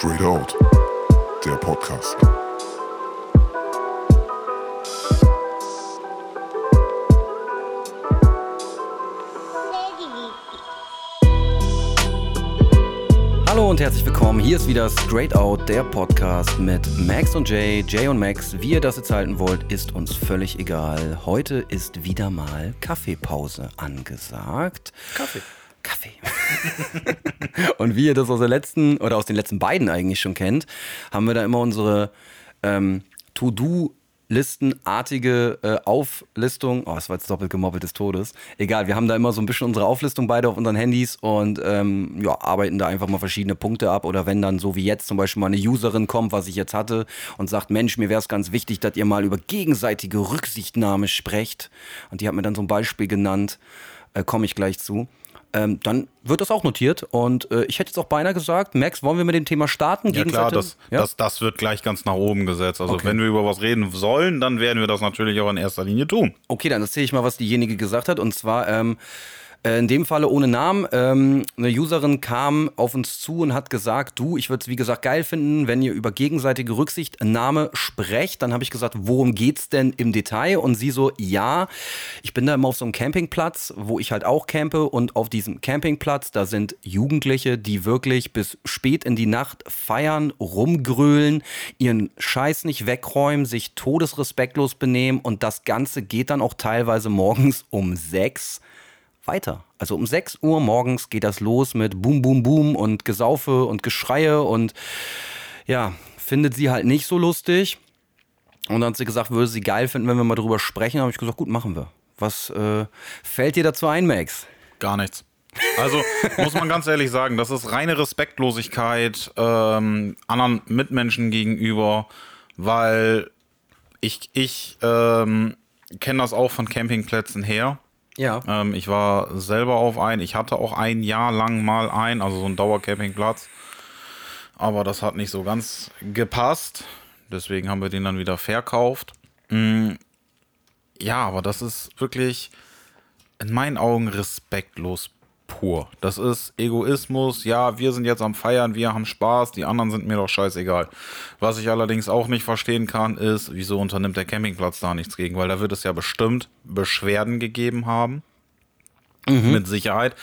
Straight Out, der Podcast. Hallo und herzlich willkommen. Hier ist wieder Straight Out, der Podcast mit Max und Jay. Jay und Max, wie ihr das jetzt halten wollt, ist uns völlig egal. Heute ist wieder mal Kaffeepause angesagt. Kaffee. Kaffee. und wie ihr das aus der letzten oder aus den letzten beiden eigentlich schon kennt, haben wir da immer unsere ähm, To-Do listenartige äh, Auflistung. Oh, das war jetzt doppelt gemoppelt des Todes. Egal, wir haben da immer so ein bisschen unsere Auflistung beide auf unseren Handys und ähm, ja, arbeiten da einfach mal verschiedene Punkte ab. Oder wenn dann so wie jetzt zum Beispiel mal eine Userin kommt, was ich jetzt hatte, und sagt, Mensch, mir wäre es ganz wichtig, dass ihr mal über gegenseitige Rücksichtnahme sprecht. Und die hat mir dann so ein Beispiel genannt, äh, komme ich gleich zu ähm, dann wird das auch notiert. Und äh, ich hätte jetzt auch beinahe gesagt, Max, wollen wir mit dem Thema starten? Ja klar, das, ja? Das, das wird gleich ganz nach oben gesetzt. Also Okay. wenn wir über was reden sollen, dann werden wir das natürlich auch in erster Linie tun. Okay, dann erzähle ich mal, was diejenige gesagt hat. Und zwar, ähm, äh, in dem Falle ohne Namen, ähm, eine Userin kam auf uns zu und hat gesagt, du, ich würde es wie gesagt geil finden, wenn ihr über gegenseitige Rücksichtnahme sprecht. Dann habe ich gesagt, worum geht's denn im Detail? Und sie so, ja, ich bin da immer auf so einem Campingplatz, wo ich halt auch campe. Und auf diesem Campingplatz, da sind Jugendliche, die wirklich bis spät in die Nacht feiern, rumgrölen, ihren Scheiß nicht wegräumen, sich todesrespektlos benehmen. Und das Ganze geht dann auch teilweise morgens um sechs weiter. Also um 6 Uhr morgens geht das los mit Boom, Boom, Boom und Gesaufe und Geschreie und ja, findet sie halt nicht so lustig. Und dann hat sie gesagt, würde sie geil finden, wenn wir mal drüber sprechen. habe ich gesagt, gut, machen wir. Was äh, fällt dir dazu ein, Max? Gar nichts. Also muss man ganz ehrlich sagen, das ist reine Respektlosigkeit ähm, anderen Mitmenschen gegenüber, weil ich, ich ähm, kenne das auch von Campingplätzen her. Ja. Ähm, ich war selber auf einen. Ich hatte auch ein Jahr lang mal einen, also so einen Dauercampingplatz. Aber das hat nicht so ganz gepasst. Deswegen haben wir den dann wieder verkauft. Mm, Ja, aber das ist wirklich in meinen Augen respektlos pur. Das ist Egoismus. Ja, wir sind jetzt am Feiern, wir haben Spaß, die anderen sind mir doch scheißegal. Was ich allerdings auch nicht verstehen kann, ist, wieso unternimmt der Campingplatz da nichts gegen? Weil da wird es ja bestimmt Beschwerden gegeben haben. Mit Sicherheit.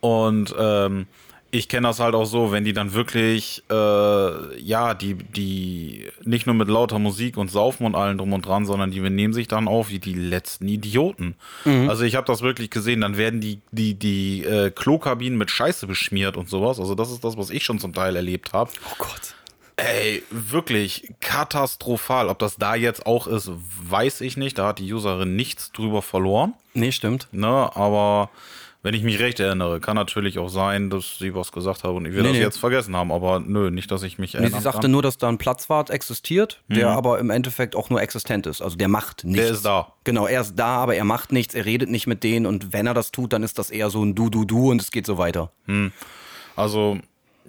Und ähm, ich kenne das halt auch so, wenn die dann wirklich, äh, ja, die, die nicht nur mit lauter Musik und Saufen und allem drum und dran, sondern die benehmen sich dann auf wie die letzten Idioten. Also ich habe das wirklich gesehen, dann werden die, die, die äh, Klokabinen mit Scheiße beschmiert und sowas. Also das ist das, was ich schon zum Teil erlebt habe. Oh Gott. Ey, wirklich katastrophal. Ob das da jetzt auch ist, weiß ich nicht. Da hat die Userin nichts drüber verloren. Nee, stimmt. Ne, aber wenn ich mich recht erinnere, kann natürlich auch sein, dass sie was gesagt haben und ich will Nee, das nee. jetzt vergessen haben. Aber nö, nicht, dass ich mich Nee, erinnere. sie sagte nur, dass da ein Platzwart existiert, der aber im Endeffekt auch nur existent ist. Also der macht nichts. ist da. Genau, er ist da, aber er macht nichts, er redet nicht mit denen und wenn er das tut, dann ist das eher so ein Du-Du-Du und es geht so weiter. Also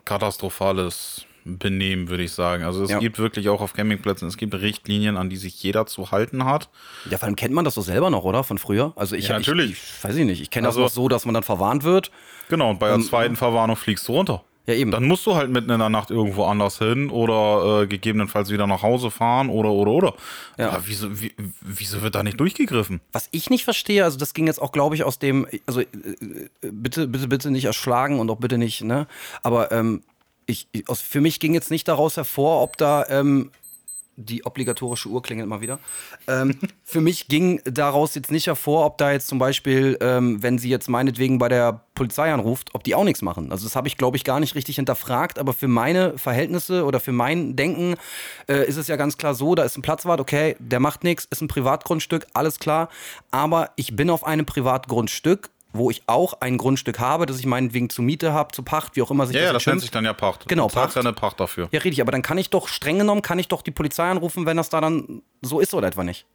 katastrophales Benehmen, würde ich sagen. Also es Ja. gibt wirklich auch auf Campingplätzen, es gibt Richtlinien, an die sich jeder zu halten hat. Ja, vor allem kennt man das doch selber noch, oder? Von früher? Also ich, Ja, natürlich. Ich, ich weiß ich nicht. Ich kenne das Also- noch so, dass man dann verwarnt wird. Genau, und bei der zweiten Verwarnung fliegst du runter. Ja, eben. Dann musst du halt mitten in der Nacht irgendwo anders hin oder äh, gegebenenfalls wieder nach Hause fahren oder oder oder. Ja. Aber wieso, wie, wieso wird da nicht durchgegriffen? Was ich nicht verstehe, also das ging jetzt auch, glaube ich, aus dem, also äh, äh, bitte, bitte, bitte nicht erschlagen und auch bitte nicht, ne? Aber ähm, ich, aus, für mich ging jetzt nicht daraus hervor, ob da ähm, die obligatorische Uhr klingelt mal wieder. Ähm, für mich ging daraus jetzt nicht hervor, ob da jetzt zum Beispiel, ähm, wenn sie jetzt meinetwegen bei der Polizei anruft, ob die auch nichts machen. Also das habe ich, glaube ich, gar nicht richtig hinterfragt, aber für meine Verhältnisse oder für mein Denken äh, ist es ja ganz klar so, da ist ein Platzwart, okay, der macht nichts, ist ein Privatgrundstück, alles klar. Aber ich bin auf einem Privatgrundstück, wo ich auch ein Grundstück habe, das ich meinetwegen zur Miete habe, zur Pacht, wie auch immer sich Ja, ja, das, das schimpft. nennt sich dann ja Pacht. Genau, Pacht. ja eine Pacht dafür. Ja, richtig, aber dann kann ich doch streng genommen, kann ich doch die Polizei anrufen, wenn das da dann so ist oder etwa nicht.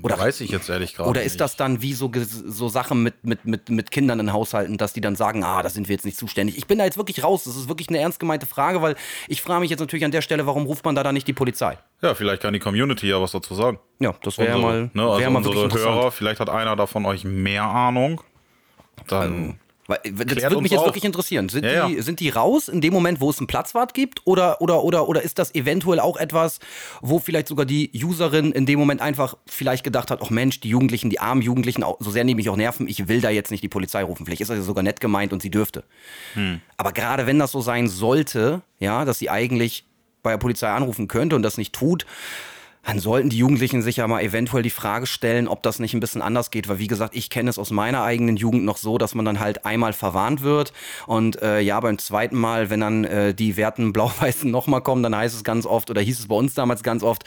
Oder, Weiß ich jetzt ehrlich gerade oder nicht. ist das dann wie so, so Sachen mit, mit, mit, mit Kindern in Haushalten, dass die dann sagen, ah, da sind wir jetzt nicht zuständig. Ich bin da jetzt wirklich raus. Das ist wirklich eine ernst gemeinte Frage, weil ich frage mich jetzt natürlich an der Stelle, warum ruft man da dann nicht die Polizei? Ja, vielleicht kann die Community ja was dazu sagen. Ja, das wäre mal, ne, also wär mal unsere. Hörer, vielleicht hat einer davon euch mehr Ahnung. Dann Weil, das Klärt würde mich jetzt auf. wirklich interessieren. Sind, Ja, die, ja. sind die raus in dem Moment, wo es einen Platzwart gibt? Oder, oder, oder, oder ist das eventuell auch etwas, wo vielleicht sogar die Userin in dem Moment einfach vielleicht gedacht hat, ach Mensch, die Jugendlichen, die armen Jugendlichen, so sehr die mich auch nerven, ich will da jetzt nicht die Polizei rufen. Vielleicht ist das ja sogar nett gemeint und sie dürfte. Hm. Aber gerade wenn das so sein sollte, ja, dass sie eigentlich bei der Polizei anrufen könnte und das nicht tut, dann sollten die Jugendlichen sich ja mal eventuell die Frage stellen, ob das nicht ein bisschen anders geht. Weil wie gesagt, ich kenne es aus meiner eigenen Jugend noch so, dass man dann halt einmal verwarnt wird und äh, ja, beim zweiten Mal, wenn dann äh, die werten Blau-Weißen nochmal kommen, dann heißt es ganz oft, oder hieß es bei uns damals ganz oft,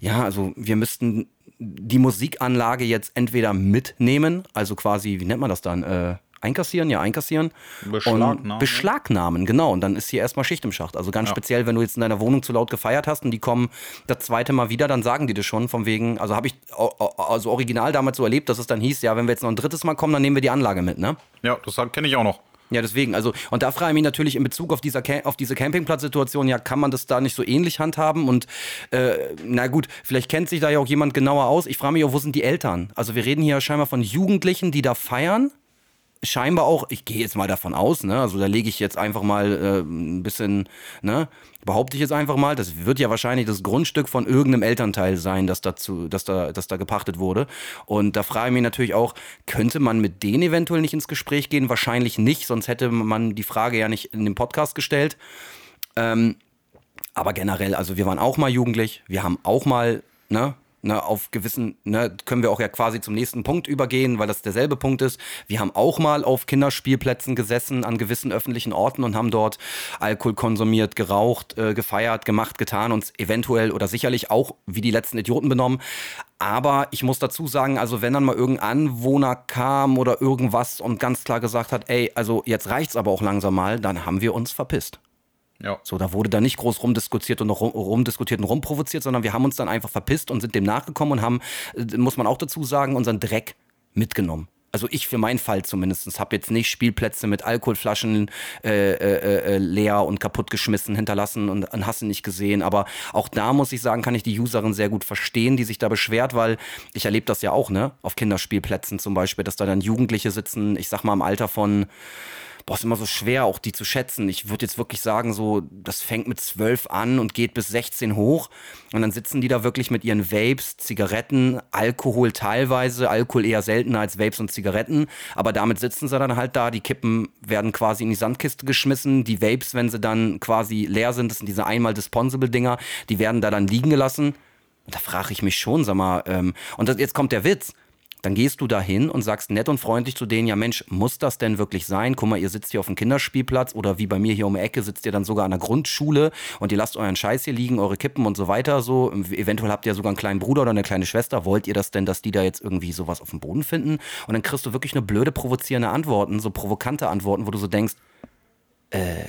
ja, also wir müssten die Musikanlage jetzt entweder mitnehmen, also quasi, wie nennt man das dann? Äh, einkassieren, ja, einkassieren. Beschlagnahmen. Und beschlagnahmen, genau. Und dann ist hier erstmal Schicht im Schacht. Also ganz speziell, wenn du jetzt in deiner Wohnung zu laut gefeiert hast und die kommen das zweite Mal wieder, dann sagen die das schon von wegen, also habe ich also original damals so erlebt, dass es dann hieß, ja, wenn wir jetzt noch ein drittes Mal kommen, dann nehmen wir die Anlage mit, ne? Ja, das kenne ich auch noch. Ja, deswegen, also, und da frage ich mich natürlich in Bezug auf, dieser auf diese Campingplatzsituation, ja, kann man das da nicht so ähnlich handhaben? Und äh, na gut, vielleicht kennt sich da ja auch jemand genauer aus. Ich frage mich auch, wo sind die Eltern? Also wir reden hier scheinbar von Jugendlichen, die da feiern. Scheinbar auch, ich gehe jetzt mal davon aus, ne? Also da lege ich jetzt einfach mal äh, ein bisschen, ne? Behaupte ich jetzt einfach mal, das wird ja wahrscheinlich das Grundstück von irgendeinem Elternteil sein, das dazu, das da, das da gepachtet wurde. Und da frage ich mich natürlich auch, könnte man mit denen eventuell nicht ins Gespräch gehen? Wahrscheinlich nicht, sonst hätte man die Frage ja nicht in dem Podcast gestellt. Ähm, aber generell, also wir waren auch mal jugendlich, wir haben auch mal, ne, ne, auf gewissen, ne, können wir auch ja quasi zum nächsten Punkt übergehen, weil das derselbe Punkt ist. Wir haben auch mal auf Kinderspielplätzen gesessen an gewissen öffentlichen Orten und haben dort Alkohol konsumiert, geraucht, äh, gefeiert, gemacht, getan, uns eventuell oder sicherlich auch wie die letzten Idioten benommen. Aber ich muss dazu sagen, also wenn dann mal irgendein Anwohner kam oder irgendwas und ganz klar gesagt hat, ey, also jetzt reicht's aber auch langsam mal, dann haben wir uns verpisst. Ja. So, da wurde da nicht groß rumdiskutiert und rumdiskutiert und rumprovoziert, sondern wir haben uns dann einfach verpisst und sind dem nachgekommen und haben, äh, muss man auch dazu sagen, unseren Dreck mitgenommen. Also ich für meinen Fall zumindest habe jetzt nicht Spielplätze mit Alkoholflaschen äh, äh, äh, leer und kaputtgeschmissen hinterlassen und, und hast nicht gesehen. Aber auch da muss ich sagen, kann ich die Userin sehr gut verstehen, die sich da beschwert, weil ich erlebe das ja auch, ne? Auf Kinderspielplätzen zum Beispiel, dass da dann Jugendliche sitzen, ich sag mal im Alter von boah, ist immer so schwer, auch die zu schätzen. Ich würde jetzt wirklich sagen, so, das fängt mit 12 an und geht bis 16 hoch. Und dann sitzen die da wirklich mit ihren Vapes, Zigaretten, Alkohol teilweise, Alkohol eher seltener als Vapes und Zigaretten. Aber damit sitzen sie dann halt da. Die Kippen werden quasi in die Sandkiste geschmissen. Die Vapes, wenn sie dann quasi leer sind, das sind diese einmal dispensable Dinger, die werden da dann liegen gelassen. Und da frage ich mich schon, sag mal, ähm, und das, jetzt kommt der Witz. Dann gehst du dahin und sagst nett und freundlich zu denen, ja Mensch, muss das denn wirklich sein? Guck mal, ihr sitzt hier auf dem Kinderspielplatz oder wie bei mir hier um die Ecke sitzt ihr dann sogar an der Grundschule und ihr lasst euren Scheiß hier liegen, eure Kippen und so weiter. So, eventuell habt ihr sogar einen kleinen Bruder oder eine kleine Schwester. Wollt ihr das denn, dass die da jetzt irgendwie sowas auf dem Boden finden? Und dann kriegst du wirklich eine blöde, provozierende Antworten, so provokante Antworten, wo du so denkst, äh,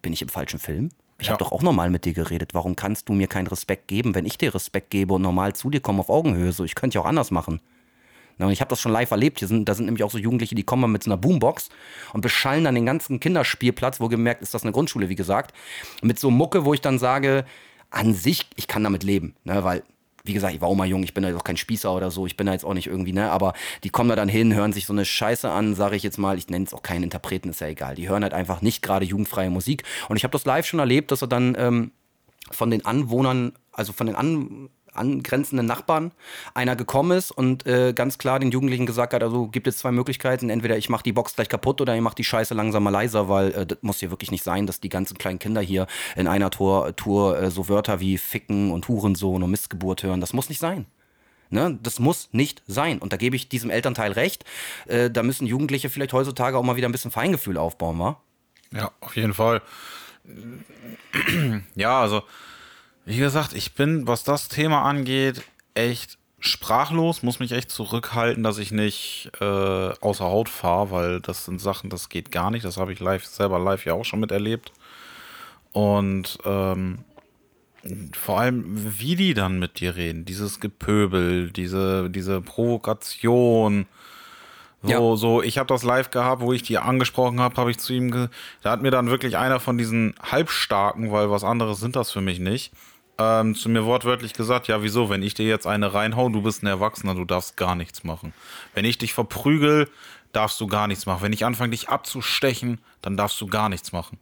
bin ich im falschen Film? Ich Ja. habe doch auch normal mit dir geredet. Warum kannst du mir keinen Respekt geben, wenn ich dir Respekt gebe und normal zu dir komme auf Augenhöhe? So, ich könnte ja auch anders machen. Na, und ich habe das schon live erlebt. Hier sind, da sind nämlich auch so Jugendliche, die kommen mit so einer Boombox und beschallen dann den ganzen Kinderspielplatz, wo gemerkt ist das eine Grundschule, wie gesagt, mit so Mucke, wo ich dann sage, an sich, ich kann damit leben, ne, weil wie gesagt, ich war auch mal jung, ich bin da jetzt auch kein Spießer oder so, ich bin da jetzt auch nicht irgendwie, ne, aber die kommen da dann hin, hören sich so eine Scheiße an, sage ich jetzt mal, ich nenne es auch keinen Interpreten, ist ja egal. Die hören halt einfach nicht gerade jugendfreie Musik. Und ich habe das live schon erlebt, dass er dann ähm, von den Anwohnern, also von den an, angrenzenden Nachbarn, einer gekommen ist und äh, ganz klar den Jugendlichen gesagt hat, also gibt es zwei Möglichkeiten, entweder ich mache die Box gleich kaputt oder ihr macht die Scheiße langsam mal leiser, weil äh, das muss hier wirklich nicht sein, dass die ganzen kleinen Kinder hier in einer Tour, Tour äh, so Wörter wie Ficken und Hurensohn und Missgeburt hören. Das muss nicht sein. Ne, das muss nicht sein. Und da gebe ich diesem Elternteil recht. Äh, da müssen Jugendliche vielleicht heutzutage auch mal wieder ein bisschen Feingefühl aufbauen, wa? Ja, auf jeden Fall. Ja, also, wie gesagt, ich bin, was das Thema angeht, echt sprachlos, muss mich echt zurückhalten, dass ich nicht äh, außer Haut fahre, weil das sind Sachen, das geht gar nicht. Das habe ich live, selber live ja auch schon miterlebt. Und ähm, vor allem, wie die dann mit dir reden, dieses Gepöbel, diese, diese Provokation. So, Ja. so, ich habe das live gehabt, wo ich die angesprochen habe, habe ich zu ihm, da hat mir dann wirklich einer von diesen Halbstarken, weil was anderes sind das für mich nicht, ähm, zu mir wortwörtlich gesagt, ja, wieso, wenn ich dir jetzt eine reinhau, du bist ein Erwachsener, du darfst gar nichts machen. Wenn ich dich verprügel, darfst du gar nichts machen. Wenn ich anfange, dich abzustechen, dann darfst du gar nichts machen.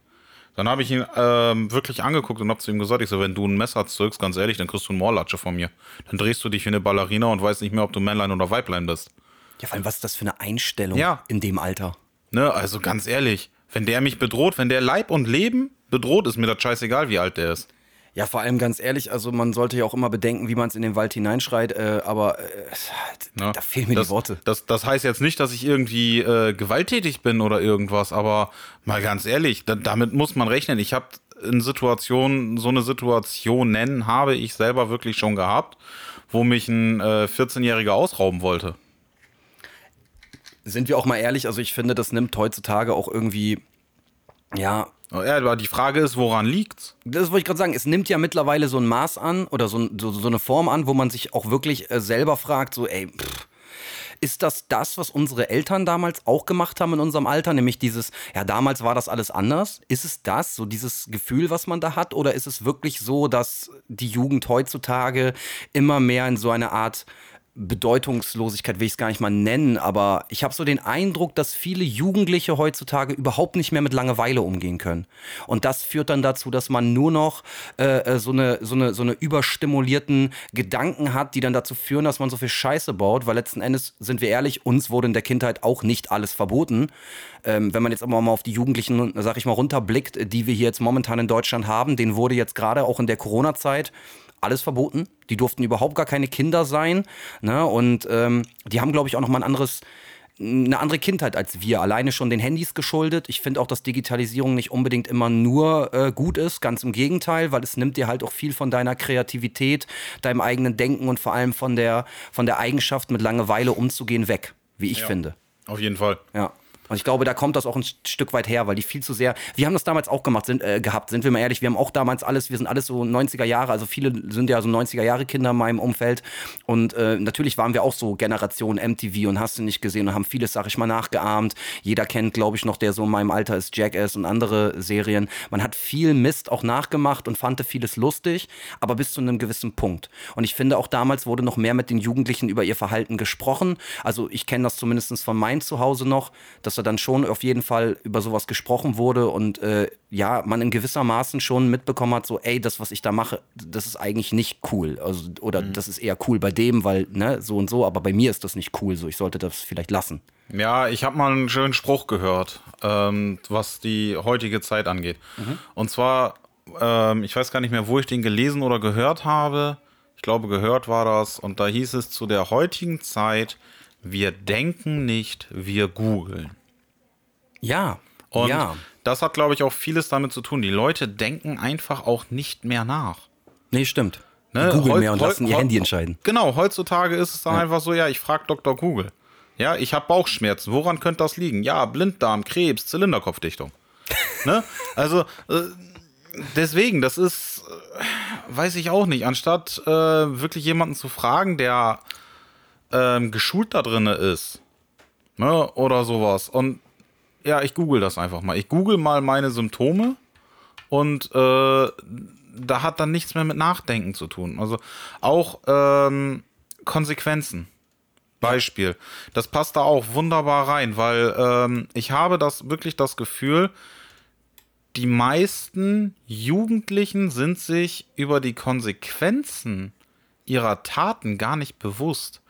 Dann habe ich ihn ähm, wirklich angeguckt und habe zu ihm gesagt, ich so, wenn du ein Messer zückst, ganz ehrlich, dann kriegst du einen Moorlatsche von mir. Dann drehst du dich wie eine Ballerina und weißt nicht mehr, ob du Männlein oder Weiblein bist. Ja, vor allem, was ist das für eine Einstellung Ja. in dem Alter? Ne, also ganz ehrlich, wenn der mich bedroht, wenn der Leib und Leben bedroht, ist mir das scheißegal, wie alt der ist. Ja, vor allem ganz ehrlich, also man sollte ja auch immer bedenken, wie man es in den Wald hineinschreit, äh, aber äh, hat- Ne? da fehlen mir das, die Worte. Das, das heißt jetzt nicht, dass ich irgendwie äh, gewalttätig bin oder irgendwas, aber mal ganz ehrlich, da, damit muss man rechnen. Ich habe in Situationen, so eine Situationen habe ich selber wirklich schon gehabt, wo mich ein äh, 14-Jähriger ausrauben wollte. Sind wir auch mal ehrlich, also ich finde, das nimmt heutzutage auch irgendwie, ja, Ja, aber die Frage ist, woran liegt's? das wollte ich gerade sagen, es nimmt ja mittlerweile so ein Maß an oder so, so, so eine Form an, wo man sich auch wirklich äh, selber fragt, so, ey, pff, ist das das, was unsere Eltern damals auch gemacht haben in unserem Alter, nämlich dieses, ja, damals war das alles anders? Ist es das, so dieses Gefühl, was man da hat? Oder ist es wirklich so, dass die Jugend heutzutage immer mehr in so eine Art Bedeutungslosigkeit will ich es gar nicht mal nennen, aber ich habe so den Eindruck, dass viele Jugendliche heutzutage überhaupt nicht mehr mit Langeweile umgehen können. Und das führt dann dazu, dass man nur noch äh, äh, so, eine, so, eine, so eine überstimulierten Gedanken hat, die dann dazu führen, dass man so viel Scheiße baut, weil letzten Endes, sind wir ehrlich, uns wurde in der Kindheit auch nicht alles verboten. Ähm, wenn man jetzt aber mal auf die Jugendlichen, sag ich mal, runterblickt, die wir hier jetzt momentan in Deutschland haben, denen wurde jetzt gerade auch in der Corona-Zeit alles verboten. Die durften überhaupt gar keine Kinder sein. Ne? Und ähm, die haben, glaube ich, auch noch mal ein anderes, eine andere Kindheit als wir. Alleine schon den Handys geschuldet. Ich finde auch, dass Digitalisierung nicht unbedingt immer nur äh, gut ist. Ganz im Gegenteil, weil es nimmt dir halt auch viel von deiner Kreativität, deinem eigenen Denken und vor allem von der, von der Eigenschaft, mit Langeweile umzugehen, weg. Wie ich finde. Auf jeden Fall. Ja. Und ich glaube, da kommt das auch ein Stück weit her, weil die viel zu sehr. Wir haben das damals auch gemacht, sind, äh, gehabt, sind wir mal ehrlich. Wir haben auch damals alles, wir sind alles so 90er Jahre, also viele sind ja so 90er Jahre Kinder in meinem Umfeld. Und äh, natürlich waren wir auch so Generation MTV und hast du nicht gesehen und haben vieles, sag ich mal, nachgeahmt. Jeder kennt, glaube ich, noch, der so in meinem Alter ist, Jackass und andere Serien. Man hat viel Mist auch nachgemacht und fand vieles lustig, aber bis zu einem gewissen Punkt. Und ich finde, auch damals wurde noch mehr mit den Jugendlichen über ihr Verhalten gesprochen. Also ich kenne das zumindest von meinem Zuhause noch, dass da dann schon auf jeden Fall über sowas gesprochen wurde und äh, ja, man in gewisser Maßen schon mitbekommen hat, so, ey, das, was ich da mache, das ist eigentlich nicht cool. Also, oder das ist eher cool bei dem, weil, ne, so und so, aber bei mir ist das nicht cool, so ich sollte das vielleicht lassen. Ja, ich habe mal einen schönen Spruch gehört, ähm, was die heutige Zeit angeht. Und zwar, ähm, ich weiß gar nicht mehr, wo ich den gelesen oder gehört habe. Ich glaube, gehört war das. Und da hieß es zu der heutigen Zeit, wir denken nicht, wir googeln. Ja. Und ja. das hat, glaube ich, auch vieles damit zu tun. Die Leute denken einfach auch nicht mehr nach. Nee, stimmt. Ne? Die googeln mehr und lassen ihr Handy entscheiden. Genau, heutzutage ist es dann einfach so, ja, ich frage Dr. Google. Ja, ich habe Bauchschmerzen. Woran könnte das liegen? Ja, Blinddarm, Krebs, Zylinderkopfdichtung. ne? Also, äh, deswegen, das ist, äh, weiß ich auch nicht. Anstatt äh, wirklich jemanden zu fragen, der ähm, geschult da drinne ist, ne, oder sowas. Und ja, ich google das einfach mal. Ich google mal meine Symptome und äh, da hat dann nichts mehr mit Nachdenken zu tun. Also auch ähm, Konsequenzen. Beispiel. Das passt da auch wunderbar rein, weil ähm, ich habe das wirklich das Gefühl, die meisten Jugendlichen sind sich über die Konsequenzen ihrer Taten gar nicht bewusst.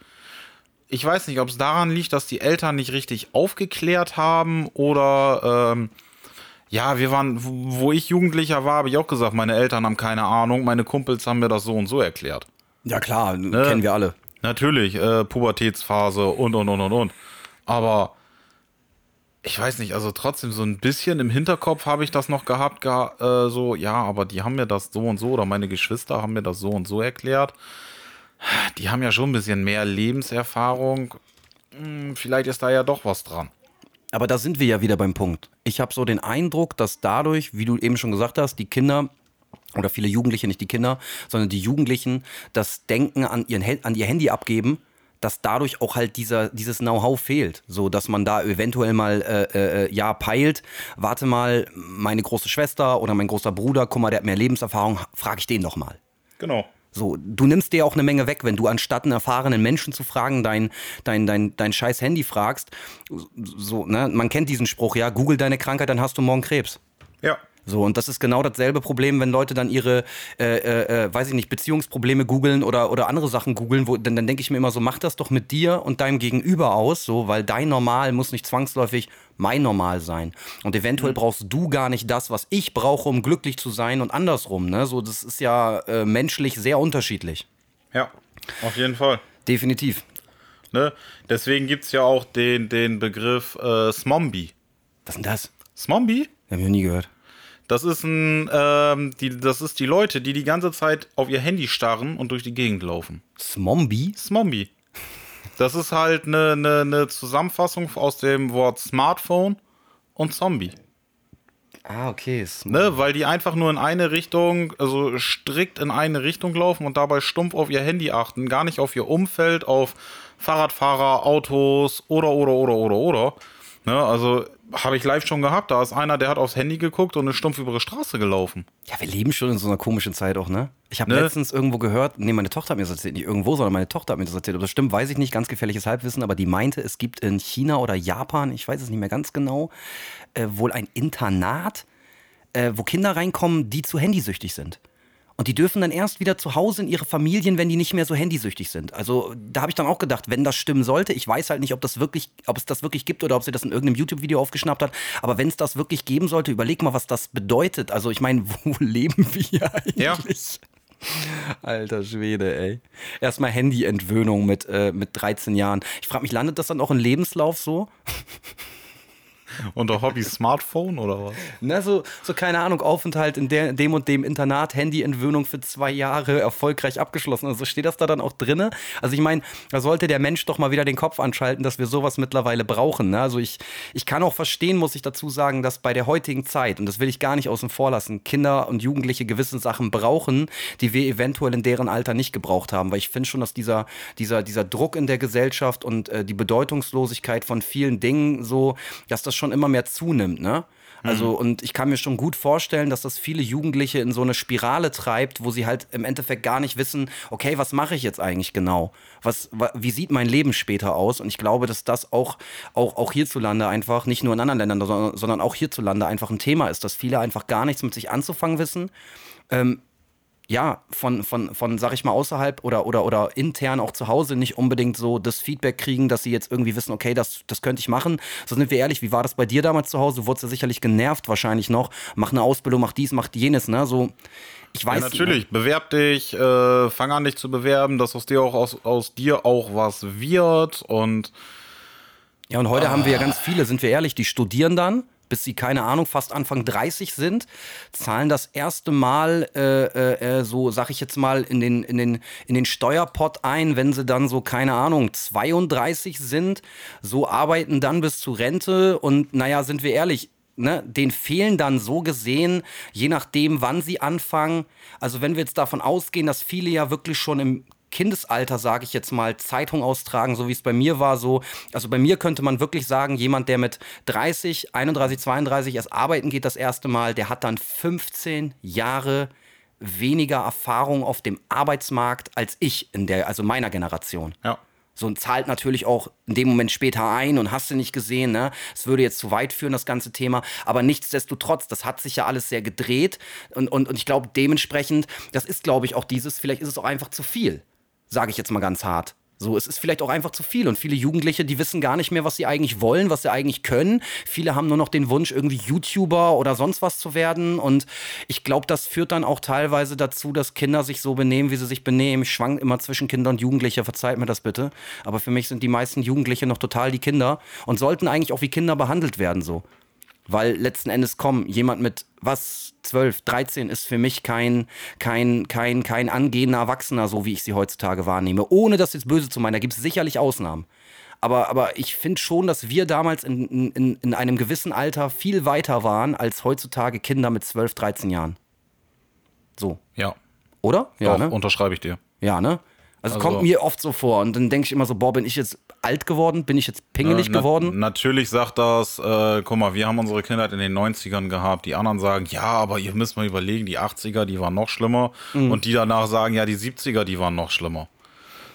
Ich weiß nicht, ob es daran liegt, dass die Eltern nicht richtig aufgeklärt haben oder ähm, ja, wir waren, wo ich Jugendlicher war, habe ich auch gesagt, meine Eltern haben keine Ahnung, meine Kumpels haben mir das so und so erklärt. Ja, klar, kennen wir alle. Natürlich, äh, Pubertätsphase und, und, und, und, und. Aber ich weiß nicht, also trotzdem so ein bisschen im Hinterkopf habe ich das noch gehabt, geha äh, so, ja, aber die haben mir das so und so oder meine Geschwister haben mir das so und so erklärt. Die haben ja schon ein bisschen mehr Lebenserfahrung. Hm, vielleicht ist da ja doch was dran. Aber da sind wir ja wieder beim Punkt. Ich habe so den Eindruck, dass dadurch, wie du eben schon gesagt hast, die Kinder oder viele Jugendliche, nicht die Kinder, sondern die Jugendlichen das Denken an, ihren, an ihr Handy abgeben, dass dadurch auch halt dieser, dieses Know-how fehlt. So, dass man da eventuell mal, äh, äh, ja, peilt, warte mal, meine große Schwester oder mein großer Bruder, guck mal, der hat mehr Lebenserfahrung, frage ich den doch mal. Genau. So, du nimmst dir auch eine Menge weg, wenn du anstatt einen erfahrenen Menschen zu fragen, dein, dein, dein, dein scheiß Handy fragst. So, ne? Man kennt diesen Spruch, ja, google deine Krankheit, dann hast du morgen Krebs. Ja. So, und das ist genau dasselbe Problem, wenn Leute dann ihre, äh, äh, äh weiß ich nicht, Beziehungsprobleme googeln oder, oder andere Sachen googeln, wo, dann, dann denke ich mir immer so, mach das doch mit dir und deinem Gegenüber aus, so, weil dein Normal muss nicht zwangsläufig mein Normal sein. Und eventuell mhm. brauchst du gar nicht das, was ich brauche, um glücklich zu sein und andersrum, ne? So, das ist ja äh, menschlich sehr unterschiedlich. Ja, auf jeden Fall. Definitiv. Ne? Deswegen gibt es ja auch den, den Begriff äh, Smombie. Was ist denn das? Smombie? Hab ich noch nie gehört. Das ist ein, ähm, die, das ist die Leute, die die ganze Zeit auf ihr Handy starren und durch die Gegend laufen. Smombie? Smombie. Das ist halt eine, eine, eine Zusammenfassung aus dem Wort Smartphone und Zombie. Ah, okay. Ne, weil die einfach nur in eine Richtung, also strikt in eine Richtung laufen und dabei stumpf auf ihr Handy achten, gar nicht auf ihr Umfeld, auf Fahrradfahrer, Autos oder, oder, oder, oder, oder. Ne, also habe ich live schon gehabt. Da ist einer, der hat aufs Handy geguckt und ist stumpf über die Straße gelaufen. Ja, wir leben schon in so einer komischen Zeit auch, ne? Ich habe ne? letztens irgendwo gehört, nee, meine Tochter hat mir das erzählt, nicht irgendwo, sondern meine Tochter hat mir das erzählt. Ob das stimmt, weiß ich nicht, ganz gefährliches Halbwissen, aber die meinte, es gibt in China oder Japan, ich weiß es nicht mehr ganz genau, äh, wohl ein Internat, äh, wo Kinder reinkommen, die zu handysüchtig sind. Und die dürfen dann erst wieder zu Hause in ihre Familien, wenn die nicht mehr so handysüchtig sind. Also da habe ich dann auch gedacht, wenn das stimmen sollte, ich weiß halt nicht, ob das wirklich, ob es das wirklich gibt oder ob sie das in irgendeinem YouTube-Video aufgeschnappt hat. Aber wenn es das wirklich geben sollte, überleg mal, was das bedeutet. Also ich meine, wo leben wir eigentlich? Ja. Alter Schwede, ey. Erstmal Handyentwöhnung mit, äh, mit 13 Jahren. Ich frage mich, landet das dann auch im Lebenslauf so? Unter Hobby Smartphone oder was? Na, so, so keine Ahnung, Aufenthalt in der, dem und dem Internat, Handyentwöhnung für zwei Jahre erfolgreich abgeschlossen. Also steht das da dann auch drin? Also ich meine, da sollte der Mensch doch mal wieder den Kopf anschalten, dass wir sowas mittlerweile brauchen. Ne? Also ich, ich kann auch verstehen, muss ich dazu sagen, dass bei der heutigen Zeit, und das will ich gar nicht außen vor lassen, Kinder und Jugendliche gewisse Sachen brauchen, die wir eventuell in deren Alter nicht gebraucht haben. Weil ich finde schon, dass dieser, dieser, dieser Druck in der Gesellschaft und äh, die Bedeutungslosigkeit von vielen Dingen so, dass das schon immer mehr zunimmt, ne? Also, mhm. und ich kann mir schon gut vorstellen, dass das viele Jugendliche in so eine Spirale treibt, wo sie halt im Endeffekt gar nicht wissen, okay, was mache ich jetzt eigentlich genau? Was, wie sieht mein Leben später aus? Und ich glaube, dass das auch, auch, auch hierzulande einfach, nicht nur in anderen Ländern, sondern, sondern auch hierzulande einfach ein Thema ist, dass viele einfach gar nichts mit sich anzufangen wissen. Ähm, ja, von, von, von, sag ich mal, außerhalb oder, oder, oder intern auch zu Hause nicht unbedingt so das Feedback kriegen, dass sie jetzt irgendwie wissen, okay, das, das könnte ich machen. So sind wir ehrlich, wie war das bei dir damals zu Hause? Du wurdest ja sicherlich genervt wahrscheinlich noch. Mach eine Ausbildung, mach dies, mach jenes, ne? So, ich weiß. Ja, natürlich, ne? bewerb dich, äh, fang an dich zu bewerben, dass aus dir auch aus, aus dir auch was wird und ja, und heute ah. haben wir ja ganz viele, sind wir ehrlich, die studieren dann, bis sie, keine Ahnung, fast Anfang 30 sind, zahlen das erste Mal, äh, äh, äh, so sag ich jetzt mal, in den, in, den, in den Steuerpot ein, wenn sie dann so, keine Ahnung, 32 sind, so arbeiten dann bis zur Rente und naja, sind wir ehrlich, Ne, denen fehlen dann so gesehen, je nachdem, wann sie anfangen. Also wenn wir jetzt davon ausgehen, dass viele ja wirklich schon im Kindesalter, sage ich jetzt mal, Zeitung austragen, so wie es bei mir war. So, also bei mir könnte man wirklich sagen, jemand, der mit 30, 31, 32 erst arbeiten geht das erste Mal, der hat dann 15 Jahre weniger Erfahrung auf dem Arbeitsmarkt als ich in der, also meiner Generation. Ja. So und zahlt natürlich auch in dem Moment später ein und hast du nicht gesehen, ne? Es würde jetzt zu weit führen, das ganze Thema. Aber nichtsdestotrotz, das hat sich ja alles sehr gedreht. Und, und, und ich glaube, dementsprechend, das ist, glaube ich, auch dieses, vielleicht ist es auch einfach zu viel sage ich jetzt mal ganz hart. So, es ist vielleicht auch einfach zu viel und viele Jugendliche, die wissen gar nicht mehr, was sie eigentlich wollen, was sie eigentlich können. Viele haben nur noch den Wunsch, irgendwie YouTuber oder sonst was zu werden und ich glaube, das führt dann auch teilweise dazu, dass Kinder sich so benehmen, wie sie sich benehmen. Ich schwank immer zwischen Kinder und Jugendliche, verzeiht mir das bitte. Aber für mich sind die meisten Jugendliche noch total die Kinder und sollten eigentlich auch wie Kinder behandelt werden, so. Weil letzten Endes kommen, jemand mit was 12, 13 ist für mich kein, kein, kein, kein angehender Erwachsener, so wie ich sie heutzutage wahrnehme. Ohne das jetzt böse zu meinen, da gibt es sicherlich Ausnahmen. Aber, aber ich finde schon, dass wir damals in, in, in einem gewissen Alter viel weiter waren als heutzutage Kinder mit 12, 13 Jahren. So. Ja. Oder? Ja, Doch, ne? unterschreibe ich dir. Ja, ne? Also, Also- kommt mir oft so vor. Und dann denke ich immer so, boah, bin ich jetzt alt geworden? Bin ich jetzt pingelig Äh, na- geworden? Natürlich sagt das, äh, guck mal, wir haben unsere Kindheit in den 90ern gehabt. Die anderen sagen, ja, aber ihr müsst mal überlegen, die 80er, die waren noch schlimmer. Mhm. Und die danach sagen, ja, die 70er, die waren noch schlimmer.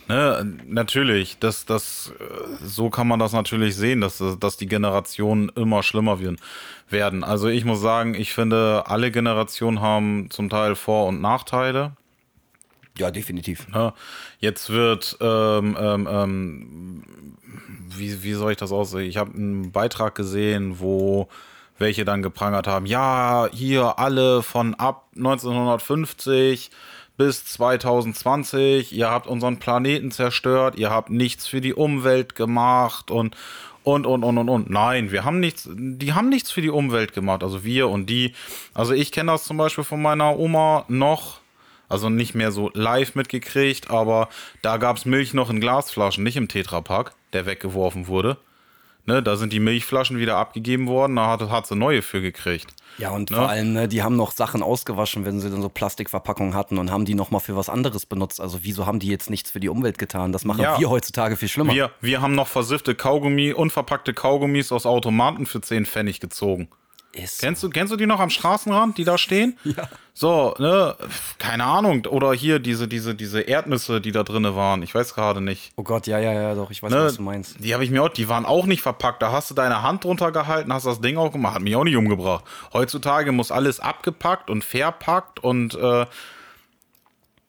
Ne, natürlich, das, das, äh, so kann man das natürlich sehen, dass, dass die Generationen immer schlimmer werden- werden. Also ich muss sagen, ich finde, alle Generationen haben zum Teil Vor- und Nachteile. Ja, definitiv. Ne? Jetzt wird, ähm, ähm, ähm, wie, wie soll ich das aussehen? Ich habe einen Beitrag gesehen, wo welche dann geprangert haben, ja, hier alle von ab 1950 bis 2020, ihr habt unseren Planeten zerstört, ihr habt nichts für die Umwelt gemacht und und und und und und. Nein, wir haben nichts, die haben nichts für die Umwelt gemacht, also wir und die. Also ich kenne das zum Beispiel von meiner Oma noch, also nicht mehr so live mitgekriegt, aber da gab es Milch noch in Glasflaschen, nicht im Tetrapack, der weggeworfen wurde. Ne, da sind die Milchflaschen wieder abgegeben worden, da hat, hat sie neue für gekriegt. Ja, und Ne? vor allem, ne, die haben noch Sachen ausgewaschen, wenn sie dann so Plastikverpackungen hatten und haben die nochmal für was anderes benutzt. Also wieso haben die jetzt nichts für die Umwelt getan? Das machen Ja. wir heutzutage viel schlimmer. Wir, wir haben noch versiffte Kaugummi, unverpackte Kaugummis aus Automaten für 10 Pfennig gezogen. Ist Kennst du, kennst du die noch am Straßenrand, die da stehen? Ja. So, ne, keine Ahnung. Oder hier diese, diese, diese Erdnüsse, die da drinne waren. Ich weiß gerade nicht. Oh Gott, ja, ja, ja, doch, ich weiß, Ne, was du meinst. Die habe ich mir auch, die waren auch nicht verpackt. Da hast du deine Hand drunter gehalten, hast das Ding auch gemacht. Hat mich auch nicht umgebracht. Heutzutage muss alles abgepackt und verpackt und äh,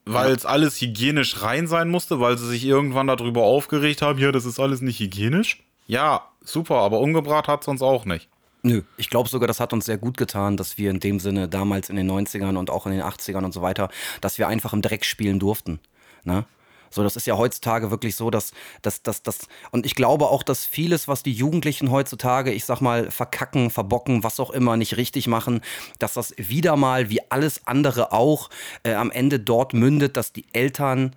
weil es alles hygienisch rein sein musste, weil sie sich irgendwann darüber aufgeregt haben, ja, das ist alles nicht hygienisch. Ja, super, aber umgebracht hat es uns auch nicht. Nö, ich glaube sogar, das hat uns sehr gut getan, dass wir in dem Sinne damals in den 90ern und auch in den 80ern und so weiter, dass wir einfach im Dreck spielen durften. Ne? So, das ist ja heutzutage wirklich so, dass, dass, dass, dass, und ich glaube auch, dass vieles, was die Jugendlichen heutzutage, ich sag mal, verkacken, verbocken, was auch immer, nicht richtig machen, dass das wieder mal, wie alles andere auch, äh, am Ende dort mündet, dass die Eltern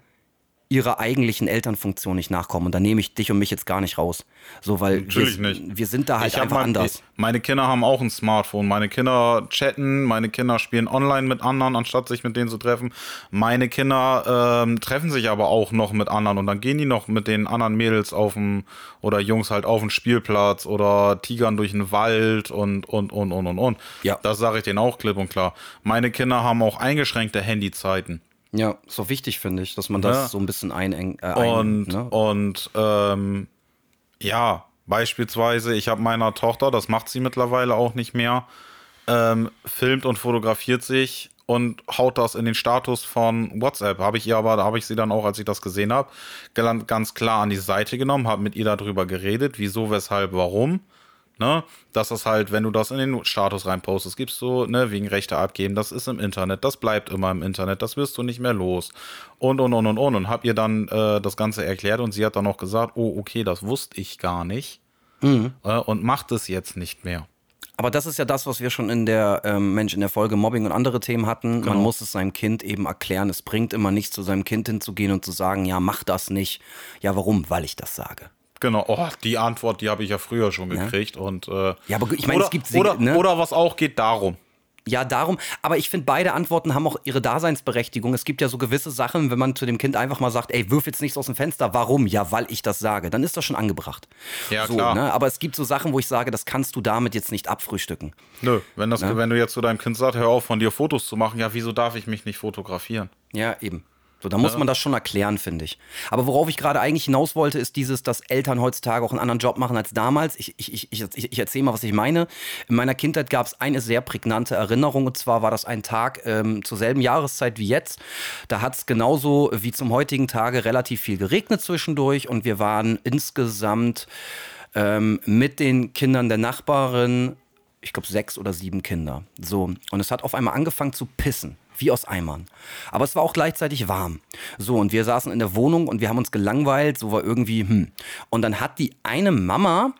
ihrer eigentlichen Elternfunktion nicht nachkommen. Und da nehme ich dich und mich jetzt gar nicht raus. So, weil Natürlich wir, nicht. wir sind da halt Ich einfach mein, anders. ich- Meine Kinder haben auch ein Smartphone. Meine Kinder chatten, meine Kinder spielen online mit anderen, anstatt sich mit denen zu treffen. Meine Kinder ähm, treffen sich aber auch noch mit anderen und dann gehen die noch mit den anderen Mädels auf dem oder Jungs halt auf den Spielplatz oder tigern durch den Wald und und und und und und. Ja. Das sage ich denen auch klipp und klar. Meine Kinder haben auch eingeschränkte Handyzeiten. Ja, so wichtig finde ich, dass man das Ja. so ein bisschen einengt. Äh, ein, Und, ne? und ähm, ja, beispielsweise, ich habe meiner Tochter, das macht sie mittlerweile auch nicht mehr, ähm, filmt und fotografiert sich und haut das in den Status von WhatsApp. Habe ich ihr aber, da habe ich sie dann auch, als ich das gesehen habe, ganz klar an die Seite genommen, habe mit ihr darüber geredet, wieso, weshalb, warum. Ne? Dass das halt, wenn du das in den Status reinpostest, gibst du, ne, wegen Rechte abgeben, das ist im Internet, das bleibt immer im Internet, das wirst du nicht mehr los. Und, und, und, und, und. Und hab ihr dann äh, das Ganze erklärt und sie hat dann auch gesagt, oh, okay, das wusste ich gar nicht. Äh, und macht es jetzt nicht mehr. Aber das ist ja das, was wir schon in der ähm, Mensch in der Folge Mobbing und andere Themen hatten. Genau. Man muss es seinem Kind eben erklären. Es bringt immer nichts, zu seinem Kind hinzugehen und zu sagen, ja, mach das nicht. Ja, warum? Weil ich das sage. Genau, oh, die Antwort, die habe ich ja früher schon gekriegt. Und, äh, Ja, aber ich meine, es gibt oder, ne? oder was auch geht darum. Ja, darum. Aber ich finde, beide Antworten haben auch ihre Daseinsberechtigung. Es gibt ja so gewisse Sachen, wenn man zu dem Kind einfach mal sagt, ey, wirf jetzt nichts aus dem Fenster. Warum? Ja, weil ich das sage. Dann ist das schon angebracht. Ja, so, klar. Ne? Aber es gibt so Sachen, wo ich sage, das kannst du damit jetzt nicht abfrühstücken. Nö, wenn, das, wenn du jetzt zu deinem Kind sagst, hör auf, von dir Fotos zu machen, ja, wieso darf ich mich nicht fotografieren? Ja, eben. So, da muss man das schon erklären, finde ich. Aber worauf ich gerade eigentlich hinaus wollte, ist dieses, dass Eltern heutzutage auch einen anderen Job machen als damals. Ich, ich, ich, ich, ich erzähle mal, was ich meine. In meiner Kindheit gab es eine sehr prägnante Erinnerung. Und zwar war das ein Tag ähm, zur selben Jahreszeit wie jetzt. Da hat es genauso wie zum heutigen Tage relativ viel geregnet zwischendurch. Und wir waren insgesamt ähm, mit den Kindern der Nachbarin ich glaube, sechs oder sieben Kinder. So. Und es hat auf einmal angefangen zu pissen. Wie aus Eimern. Aber es war auch gleichzeitig warm. So, und wir saßen in der Wohnung und wir haben uns gelangweilt. So war irgendwie, hm. Und dann hat die eine Mama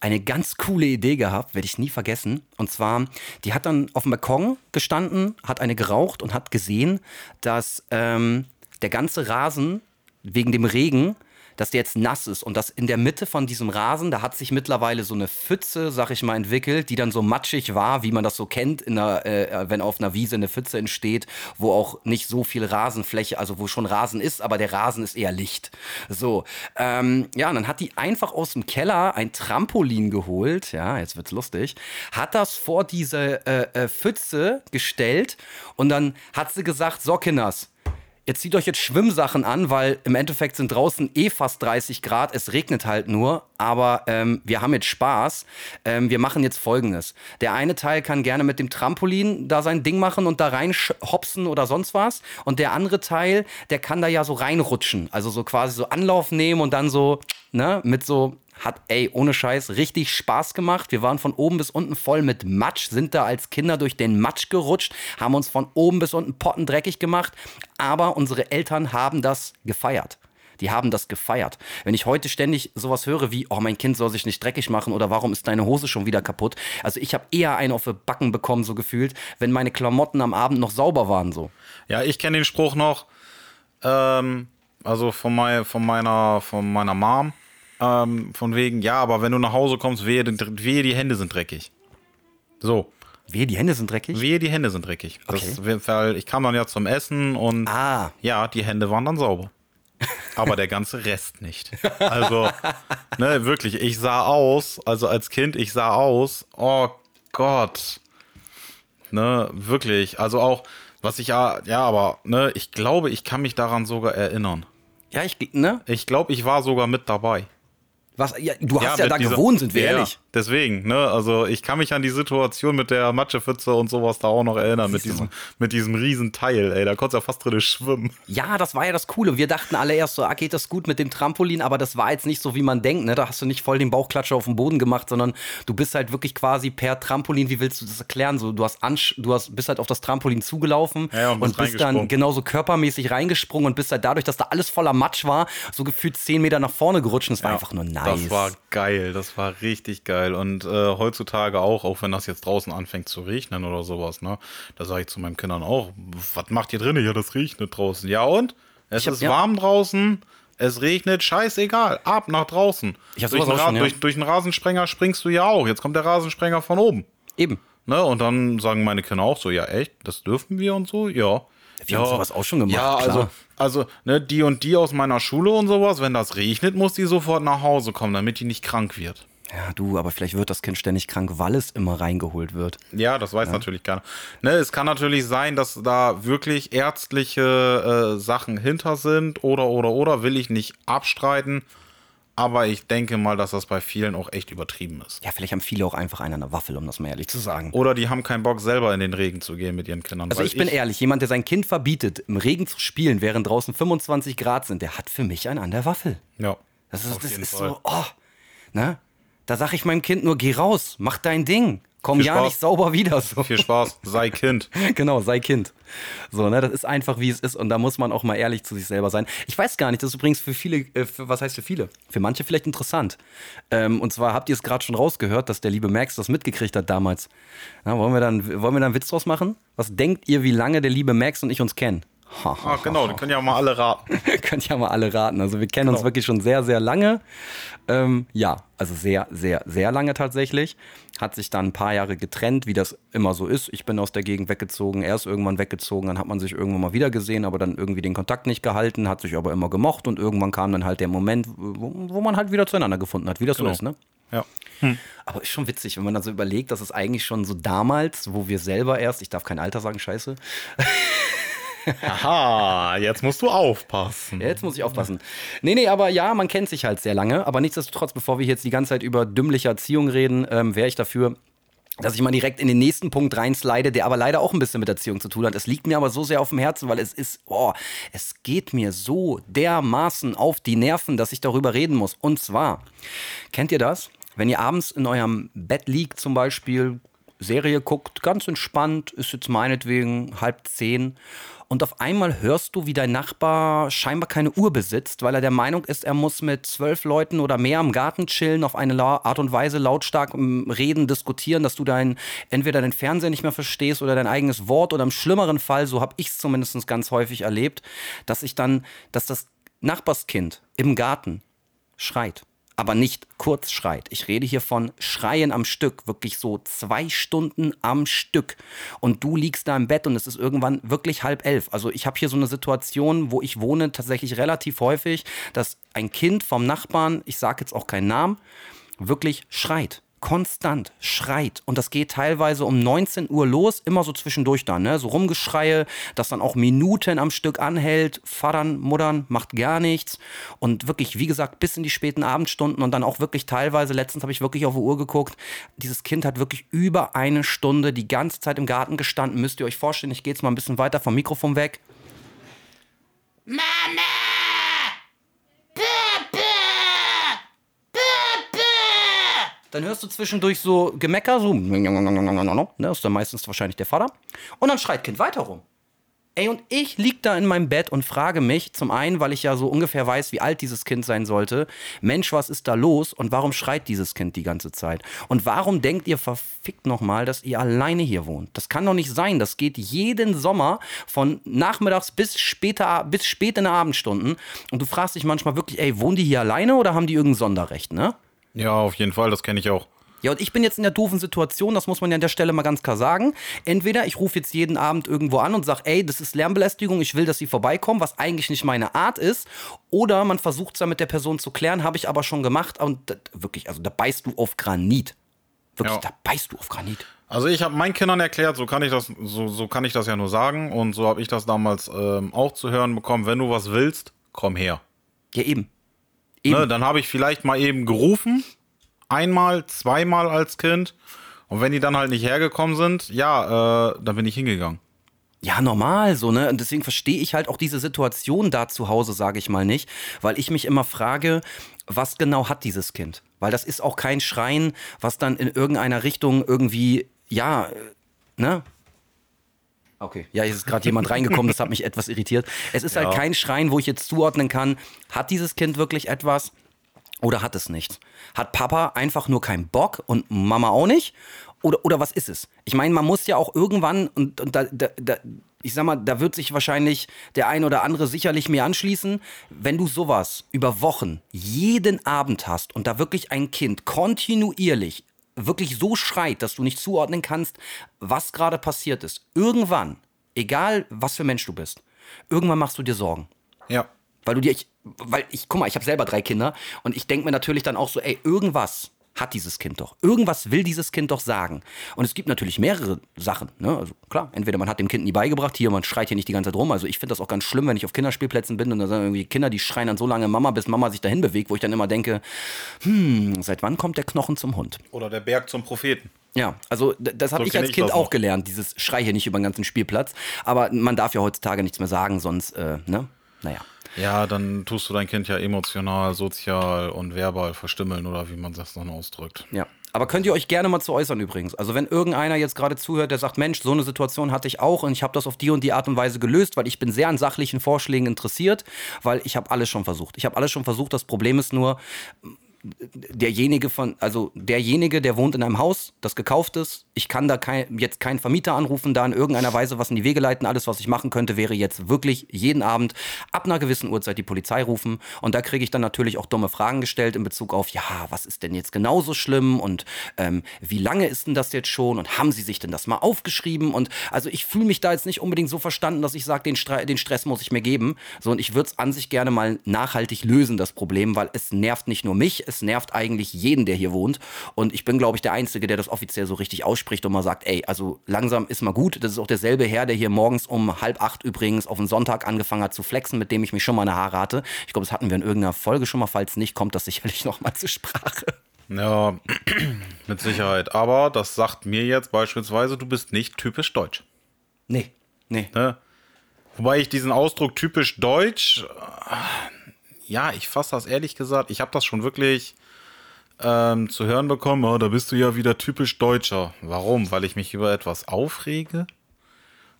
eine ganz coole Idee gehabt, werde ich nie vergessen. Und zwar, die hat dann auf dem Balkon gestanden, hat eine geraucht und hat gesehen, dass ähm, der ganze Rasen wegen dem Regen dass der jetzt nass ist und dass in der Mitte von diesem Rasen, da hat sich mittlerweile so eine Pfütze, sag ich mal, entwickelt, die dann so matschig war, wie man das so kennt, in einer, äh, wenn auf einer Wiese eine Pfütze entsteht, wo auch nicht so viel Rasenfläche, also wo schon Rasen ist, aber der Rasen ist eher licht. So, ähm, ja, und dann hat die einfach aus dem Keller ein Trampolin geholt, ja, jetzt wird's lustig, hat das vor diese äh, äh, Pfütze gestellt und dann hat sie gesagt, so Kinders, Ihr zieht euch jetzt Schwimmsachen an, weil im Endeffekt sind draußen eh fast 30 Grad. Es regnet halt nur, aber ähm, wir haben jetzt Spaß. Ähm, wir machen jetzt folgendes. Der eine Teil kann gerne mit dem Trampolin da sein Ding machen und da rein hopsen oder sonst was. Und der andere Teil, der kann da ja so reinrutschen. Also so quasi so Anlauf nehmen und dann so, ne, mit so hat, ey, ohne Scheiß, richtig Spaß gemacht. Wir waren von oben bis unten voll mit Matsch, sind da als Kinder durch den Matsch gerutscht, haben uns von oben bis unten pottendreckig gemacht. Aber unsere Eltern haben das gefeiert. Die haben das gefeiert. Wenn ich heute ständig sowas höre wie, oh, mein Kind soll sich nicht dreckig machen oder warum ist deine Hose schon wieder kaputt? Also ich habe eher einen auf die Backen bekommen, so gefühlt, wenn meine Klamotten am Abend noch sauber waren, so. Ja, ich kenne den Spruch noch, ähm, also von, mein, von, meiner, von meiner Mom ähm, von wegen, ja, aber wenn du nach Hause kommst, wehe, wehe die Hände sind dreckig. So. Wehe, die Hände sind dreckig? Wehe, die Hände sind dreckig. Okay. Das, weil ich kam dann ja zum Essen und ah. ja, die Hände waren dann sauber. Aber der ganze Rest nicht. Also, ne, wirklich, ich sah aus, also als Kind, ich sah aus, oh Gott. Ne, wirklich. Also auch, was ich ja, ja, aber, ne, ich glaube, ich kann mich daran sogar erinnern. Ja, ich, ne? Ich glaube, ich war sogar mit dabei. Was, ja, du hast ja, ja da dieser, gewohnt, sind wir ja, ehrlich. Deswegen, ne? Also ich kann mich an die Situation mit der Matschepfütze und sowas da auch noch erinnern, mit diesem, mit diesem riesen Teil, ey. Da konntest du ja fast drin schwimmen. Ja, das war ja das Coole. Wir dachten alle erst so, ah, geht das gut mit dem Trampolin, aber das war jetzt nicht so, wie man denkt, ne? Da hast du nicht voll den Bauchklatscher auf den Boden gemacht, sondern du bist halt wirklich quasi per Trampolin, wie willst du das erklären? So, du hast, du hast bist halt auf das Trampolin zugelaufen ja, und, und bist dann genauso körpermäßig reingesprungen und bist halt dadurch, dass da alles voller Matsch war, so gefühlt zehn Meter nach vorne gerutscht. Und es war einfach nur nice. Das war geil, das war richtig geil. Und äh, heutzutage auch, auch wenn das jetzt draußen anfängt zu regnen oder sowas, ne? Da sage ich zu meinen Kindern auch, was macht ihr drin? Ja, das regnet draußen. Ja und? Es hab, ist ja. warm draußen, es regnet, scheißegal, ab nach draußen. Ich durch, den schon, ja. durch, durch einen Rasensprenger springst du ja auch. Jetzt kommt der Rasensprenger von oben. Eben. Ne? Und dann sagen meine Kinder auch so, ja echt, das dürfen wir und so, ja. Wir ja, haben sowas auch schon gemacht. Ja, klar. also, also ne, die und die aus meiner Schule und sowas, wenn das regnet, muss die sofort nach Hause kommen, damit die nicht krank wird. Ja, du, aber vielleicht wird das Kind ständig krank, weil es immer reingeholt wird. Ja, das weiß ja. natürlich keiner. Ne, es kann natürlich sein, dass da wirklich ärztliche äh, Sachen hinter sind oder, oder, oder, will ich nicht abstreiten. Aber ich denke mal, dass das bei vielen auch echt übertrieben ist. Ja, vielleicht haben viele auch einfach einen an der Waffel, um das mal ehrlich zu sagen. Oder die haben keinen Bock, selber in den Regen zu gehen mit ihren Kindern. Also ich bin ich ehrlich, jemand, der sein Kind verbietet, im Regen zu spielen, während draußen 25 Grad sind, der hat für mich einen an der Waffel. Ja. Das ist, das ist so, oh, ne? Da sag ich meinem Kind nur, geh raus, mach dein Ding. Komm ja Spaß. nicht sauber wieder. So. Viel Spaß, sei Kind. genau, sei Kind. So, ne, das ist einfach, wie es ist. Und da muss man auch mal ehrlich zu sich selber sein. Ich weiß gar nicht, das ist übrigens für viele, äh, für, was heißt für viele? Für manche vielleicht interessant. Ähm, und zwar habt ihr es gerade schon rausgehört, dass der liebe Max das mitgekriegt hat damals. Na, wollen, wir dann, wollen wir dann einen Witz draus machen? Was denkt ihr, wie lange der liebe Max und ich uns kennen? Ah, genau, die können ja mal alle raten. können ja mal alle raten. Also wir kennen genau. uns wirklich schon sehr, sehr lange. Ähm, ja, also sehr, sehr, sehr lange tatsächlich. Hat sich dann ein paar Jahre getrennt, wie das immer so ist. Ich bin aus der Gegend weggezogen, er ist irgendwann weggezogen, dann hat man sich irgendwann mal wieder gesehen, aber dann irgendwie den Kontakt nicht gehalten, hat sich aber immer gemocht und irgendwann kam dann halt der Moment, wo, wo man halt wieder zueinander gefunden hat, wie das genau. so ist, ne? Ja. Hm. Aber ist schon witzig, wenn man dann so überlegt, dass es eigentlich schon so damals, wo wir selber erst, ich darf kein Alter sagen, scheiße, Aha, jetzt musst du aufpassen. Jetzt muss ich aufpassen. Nee, nee, aber ja, man kennt sich halt sehr lange. Aber nichtsdestotrotz, bevor wir jetzt die ganze Zeit über dümmliche Erziehung reden, ähm, wäre ich dafür, dass ich mal direkt in den nächsten Punkt reinslide, der aber leider auch ein bisschen mit Erziehung zu tun hat. Es liegt mir aber so sehr auf dem Herzen, weil es ist, oh, es geht mir so dermaßen auf die Nerven, dass ich darüber reden muss. Und zwar, kennt ihr das? Wenn ihr abends in eurem Bett liegt, zum Beispiel, Serie guckt, ganz entspannt, ist jetzt meinetwegen halb zehn. Und auf einmal hörst du, wie dein Nachbar scheinbar keine Uhr besitzt, weil er der Meinung ist, er muss mit zwölf Leuten oder mehr im Garten chillen, auf eine Art und Weise lautstark ähm, reden, diskutieren, dass du dein, entweder deinen Fernseher nicht mehr verstehst oder dein eigenes Wort oder im schlimmeren Fall, so habe ich es zumindest ganz häufig erlebt, dass ich dann, dass das Nachbarskind im Garten schreit, aber nicht kurz schreit. Ich rede hier von Schreien am Stück, wirklich so zwei Stunden am Stück. Und du liegst da im Bett und es ist irgendwann wirklich halb elf. Also ich habe hier so eine Situation, wo ich wohne, tatsächlich relativ häufig, dass ein Kind vom Nachbarn, ich sage jetzt auch keinen Namen, wirklich schreit konstant schreit. Und das geht teilweise um 19 Uhr los, immer so zwischendurch dann, ne? So Rumgeschreie, das dann auch Minuten am Stück anhält. Vatern, Muttern, macht gar nichts. Und wirklich, wie gesagt, bis in die späten Abendstunden und dann auch wirklich teilweise, letztens habe ich wirklich auf die Uhr geguckt, dieses Kind hat wirklich über eine Stunde die ganze Zeit im Garten gestanden. Müsst ihr euch vorstellen, ich gehe jetzt mal ein bisschen weiter vom Mikrofon weg. Mama! Dann hörst du zwischendurch so Gemecker, so, ne, das ist dann meistens wahrscheinlich der Vater. Und dann schreit Kind weiter rum. Ey, und ich lieg da in meinem Bett und frage mich, zum einen, weil ich ja so ungefähr weiß, wie alt dieses Kind sein sollte, Mensch, was ist da los und warum schreit dieses Kind die ganze Zeit? Und warum denkt ihr verfickt nochmal, dass ihr alleine hier wohnt? Das kann doch nicht sein. Das geht jeden Sommer von nachmittags bis später, bis spät in den Abendstunden. Und du fragst dich manchmal wirklich, ey, wohnen die hier alleine oder haben die irgendein Sonderrecht, ne? Ja, auf jeden Fall, das kenne ich auch. Ja, und ich bin jetzt in der doofen Situation, das muss man ja an der Stelle mal ganz klar sagen. Entweder ich rufe jetzt jeden Abend irgendwo an und sage, ey, das ist Lärmbelästigung, ich will, dass sie vorbeikommen, was eigentlich nicht meine Art ist. Oder man versucht es dann mit der Person zu klären, habe ich aber schon gemacht. Und das, wirklich, also da beißt du auf Granit. Wirklich, ja. da beißt du auf Granit. Also ich habe meinen Kindern erklärt, so kann ich das, so, so kann ich das ja nur sagen. Und so habe ich das damals ähm, auch zu hören bekommen. Wenn du was willst, komm her. Ja, eben. Ne, dann habe ich vielleicht mal eben gerufen, einmal, zweimal als Kind. Und wenn die dann halt nicht hergekommen sind, ja, äh, dann bin ich hingegangen. Ja, normal so, ne? Und deswegen verstehe ich halt auch diese Situation da zu Hause, sage ich mal nicht, weil ich mich immer frage, was genau hat dieses Kind? Weil das ist auch kein Schreien, was dann in irgendeiner Richtung irgendwie, ja, äh, ne? Okay. Ja, hier ist gerade jemand reingekommen, das hat mich etwas irritiert. Es ist halt ja. halt kein Schreien, wo ich jetzt zuordnen kann, hat dieses Kind wirklich etwas oder hat es nicht? Hat Papa einfach nur keinen Bock und Mama auch nicht? Oder, oder was ist es? Ich meine, man muss ja auch irgendwann, und, und da, da, da, ich sag mal, da wird sich wahrscheinlich der ein oder andere sicherlich mir anschließen, wenn du sowas über Wochen jeden Abend hast und da wirklich ein Kind kontinuierlich wirklich so schreit, dass du nicht zuordnen kannst, was gerade passiert ist. Irgendwann, egal was für Mensch du bist, irgendwann machst du dir Sorgen. Ja. Weil du dir, ich, weil ich, guck mal, ich habe selber drei Kinder und ich denke mir natürlich dann auch so, ey, irgendwas hat dieses Kind doch. Irgendwas will dieses Kind doch sagen. Und es gibt natürlich mehrere Sachen. Ne? Also klar, entweder man hat dem Kind nie beigebracht, hier, man schreit hier nicht die ganze Zeit rum. Also ich finde das auch ganz schlimm, wenn ich auf Kinderspielplätzen bin und da sind irgendwie Kinder, die schreien dann so lange Mama, bis Mama sich dahin bewegt, wo ich dann immer denke, hm, seit wann kommt der Knochen zum Hund? Oder der Berg zum Propheten. Ja, also das habe so ich als Kind auch gelernt, dieses Schrei hier nicht über den ganzen Spielplatz. Aber man darf ja heutzutage nichts mehr sagen, sonst, äh, ne? Naja. Ja, dann tust du dein Kind ja emotional, sozial und verbal verstümmeln oder wie man das dann ausdrückt. Ja. Aber könnt ihr euch gerne mal zu äußern übrigens. Also wenn irgendeiner jetzt gerade zuhört, der sagt, Mensch, so eine Situation hatte ich auch und ich habe das auf die und die Art und Weise gelöst, weil ich bin sehr an sachlichen Vorschlägen interessiert, weil ich habe alles schon versucht. Ich habe alles schon versucht. Das Problem ist nur, derjenige von, also derjenige, der wohnt in einem Haus, das gekauft ist. Ich kann da kein, jetzt keinen Vermieter anrufen, da in irgendeiner Weise was in die Wege leiten. Alles, was ich machen könnte, wäre jetzt wirklich jeden Abend ab einer gewissen Uhrzeit die Polizei rufen. Und da kriege ich dann natürlich auch dumme Fragen gestellt in Bezug auf, ja, was ist denn jetzt genauso schlimm und ähm, wie lange ist denn das jetzt schon und haben Sie sich denn das mal aufgeschrieben? Und also ich fühle mich da jetzt nicht unbedingt so verstanden, dass ich sage, den, den Stress muss ich mir geben. So, und ich würde es an sich gerne mal nachhaltig lösen, das Problem, weil es nervt nicht nur mich, es nervt eigentlich jeden, der hier wohnt. Und ich bin, glaube ich, der Einzige, der das offiziell so richtig ausspricht und mal sagt, ey, also langsam ist mal gut. Das ist auch derselbe Herr, der hier morgens um halb acht übrigens auf den Sonntag angefangen hat zu flexen, mit dem ich mich schon mal eine Haare hatte. Ich glaube, das hatten wir in irgendeiner Folge schon mal. Falls nicht, kommt das sicherlich noch mal zur Sprache. Ja, mit Sicherheit. Aber das sagt mir jetzt beispielsweise, du bist nicht typisch deutsch. Nee, nee. Ne? Wobei ich diesen Ausdruck typisch deutsch ja, ich fasse das ehrlich gesagt, ich habe das schon wirklich ähm, zu hören bekommen, oh, da bist du ja wieder typisch Deutscher. Warum? Weil ich mich über etwas aufrege?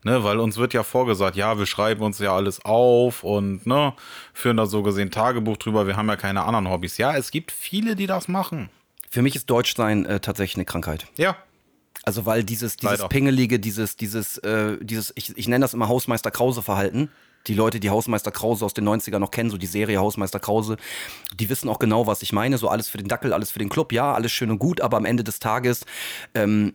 Ne, weil uns wird ja vorgesagt, ja, wir schreiben uns ja alles auf und ne, führen da so gesehen Tagebuch drüber, wir haben ja keine anderen Hobbys. Ja, es gibt viele, die das machen. Für mich ist Deutschsein äh, tatsächlich eine Krankheit. Ja. Also weil dieses, dieses Pingelige, dieses, dieses, äh, dieses, ich, ich nenne das immer Hausmeister Krause-Verhalten, die Leute, die Hausmeister Krause aus den 90ern noch kennen, so die Serie Hausmeister Krause, die wissen auch genau, was ich meine. So alles für den Dackel, alles für den Club, ja, alles schön und gut, aber am Ende des Tages, ähm,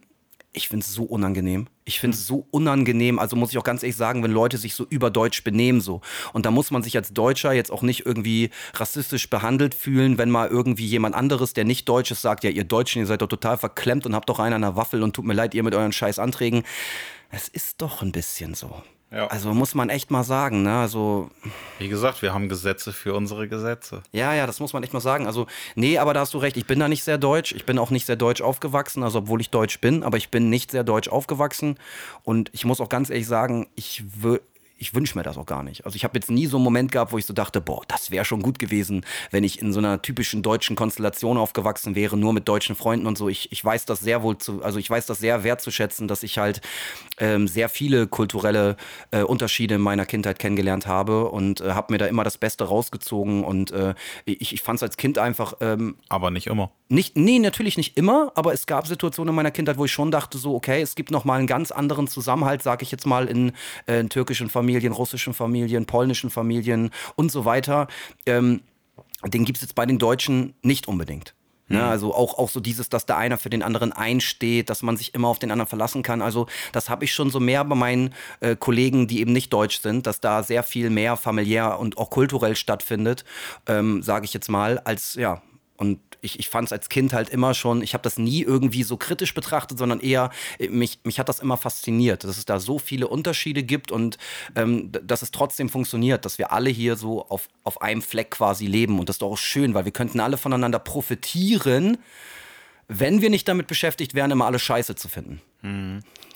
ich finde es so unangenehm. Ich finde es so unangenehm. Also muss ich auch ganz ehrlich sagen, wenn Leute sich so überdeutsch benehmen so. Und da muss man sich als Deutscher jetzt auch nicht irgendwie rassistisch behandelt fühlen, wenn mal irgendwie jemand anderes, der nicht Deutsch ist, sagt, ja, ihr Deutschen, ihr seid doch total verklemmt und habt doch einen an der Waffel und tut mir leid, ihr mit euren scheiß Anträgen. Es ist doch ein bisschen so. Ja. Also muss man echt mal sagen, ne? Also, Wie gesagt, wir haben Gesetze für unsere Gesetze. ja, ja, das muss man echt mal sagen. Also, nee, aber da hast du recht. Ich bin da nicht sehr deutsch. Ich bin auch nicht sehr deutsch aufgewachsen, also obwohl ich deutsch bin, aber ich bin nicht sehr deutsch aufgewachsen. Und ich muss auch ganz ehrlich sagen, ich würde. Ich wünsche mir das auch gar nicht. Also ich habe jetzt nie so einen Moment gehabt, wo ich so dachte, boah, das wäre schon gut gewesen, wenn ich in so einer typischen deutschen Konstellation aufgewachsen wäre, nur mit deutschen Freunden und so. Ich, ich weiß das sehr wohl zu, also ich weiß das sehr wertzuschätzen, dass ich halt ähm, sehr viele kulturelle äh, Unterschiede in meiner Kindheit kennengelernt habe und äh, habe mir da immer das Beste rausgezogen und äh, ich, ich fand es als Kind einfach ähm, Aber nicht immer. Nicht, nee, natürlich nicht immer, aber es gab Situationen in meiner Kindheit, wo ich schon dachte, so, okay, es gibt noch mal einen ganz anderen Zusammenhalt, sage ich jetzt mal, in, äh, in türkischen Familien, russischen Familien, polnischen Familien und so weiter. Ähm, den gibt es jetzt bei den Deutschen nicht unbedingt. Ne, also auch, auch so dieses, dass der einer für den anderen einsteht, dass man sich immer auf den anderen verlassen kann. Also das habe ich schon so mehr bei meinen äh, Kollegen, die eben nicht deutsch sind, dass da sehr viel mehr familiär und auch kulturell stattfindet, ähm, sage ich jetzt mal, als ja. Und ich, ich fand es als Kind halt immer schon, ich habe das nie irgendwie so kritisch betrachtet, sondern eher, äh, mich, mich hat das immer fasziniert, dass es da so viele Unterschiede gibt und ähm, dass es trotzdem funktioniert, dass wir alle hier so auf, auf einem Fleck quasi leben. Und das ist doch auch schön, weil wir könnten alle voneinander profitieren, wenn wir nicht damit beschäftigt wären, immer alle Scheiße zu finden.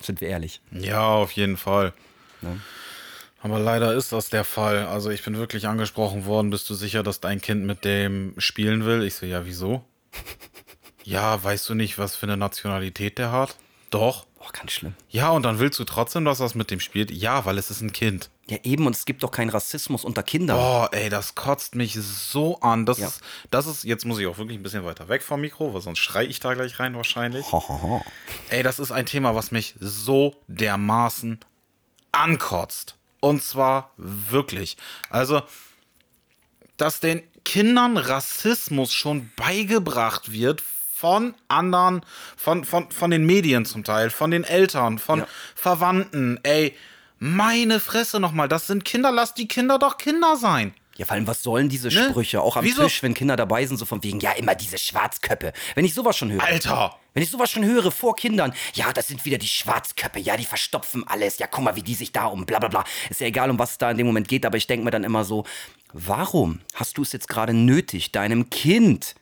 Sind wir ehrlich. Ja, auf jeden Fall. Aber leider ist das der Fall. Also ich bin wirklich angesprochen worden. Bist du sicher, dass dein Kind mit dem spielen will? Ich so, ja, wieso? ja, weißt du nicht, was für eine Nationalität der hat? Doch. Boah, ganz schlimm. Ja, und dann willst du trotzdem, dass das mit dem spielt? Ja, weil es ist ein Kind. Ja, eben, und es gibt doch keinen Rassismus unter Kindern. Boah, ey, das kotzt mich so an. Das, Ja. ist, das ist, jetzt muss ich auch wirklich ein bisschen weiter weg vom Mikro, weil sonst schrei ich da gleich rein wahrscheinlich. Ho, ho, ho. Ey, das ist ein Thema, was mich so dermaßen ankotzt. Und zwar wirklich. Also, dass den Kindern Rassismus schon beigebracht wird von anderen, von, von, von den Medien zum Teil, von den Eltern, von Ja. Verwandten. Ey, meine Fresse nochmal, das sind Kinder, lass die Kinder doch Kinder sein. Ja, vor allem, was sollen diese Ne? Sprüche? Auch am Wieso? Tisch, wenn Kinder dabei sind, so von wegen, ja, immer diese Schwarzköppe. Wenn ich sowas schon höre. Alter! Wenn ich sowas schon höre vor Kindern, ja, das sind wieder die Schwarzköppe, ja, die verstopfen alles, ja, guck mal, wie die sich da um bla bla bla. Ist ja egal, um was es da in dem Moment geht, aber ich denke mir dann immer so, warum hast du es jetzt gerade nötig, deinem Kind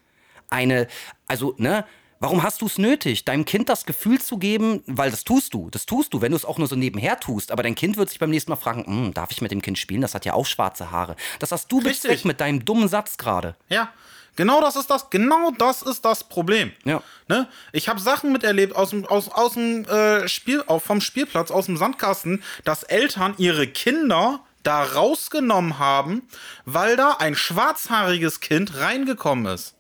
eine, also, ne, warum hast du es nötig, deinem Kind das Gefühl zu geben, weil das tust du, das tust du, wenn du es auch nur so nebenher tust, aber dein Kind wird sich beim nächsten Mal fragen, "Hm, darf ich mit dem Kind spielen, das hat ja auch schwarze Haare. Das hast du bezweckt mit deinem dummen Satz gerade. Ja, genau das ist das, genau das ist das Problem. Ja. Ne? Ich habe Sachen miterlebt aus dem, aus, aus dem äh, Spiel, vom Spielplatz, aus dem Sandkasten, dass Eltern ihre Kinder da rausgenommen haben, weil da ein schwarzhaariges Kind reingekommen ist.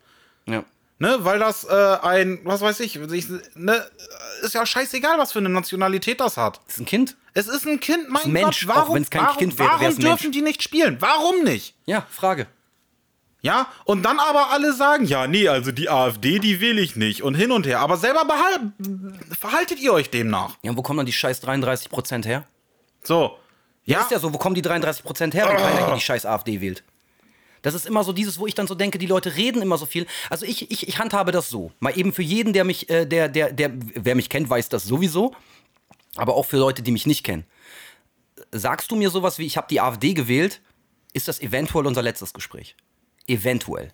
Ja. Ne, weil das äh, ein, was weiß ich, ich ne, ist ja scheißegal, was für eine Nationalität das hat. Das ist ein Kind? Es ist ein Kind, mein ein Mensch, Gott, warum, wenn's kein warum, Kind wäre, warum dürfen Mensch. die nicht spielen? Warum nicht? Ja, Frage. Ja, und dann aber alle sagen, ja, nee, also die AfD, die wähle ich nicht und hin und her. Aber selber behal verhaltet ihr euch demnach. Ja, und wo kommen dann die scheiß 33 Prozent her? So. Ja, Ist ja so, wo kommen die 33 Prozent her, wenn keiner hier die scheiß AfD wählt? Das ist immer so dieses, wo ich dann so denke, die Leute reden immer so viel. Also ich, ich, ich handhabe das so. Mal eben für jeden, der mich, äh, der, der, der, wer mich kennt, weiß das sowieso. Aber auch für Leute, die mich nicht kennen. Sagst du mir sowas wie, ich habe die AfD gewählt, ist das eventuell unser letztes Gespräch. Eventuell.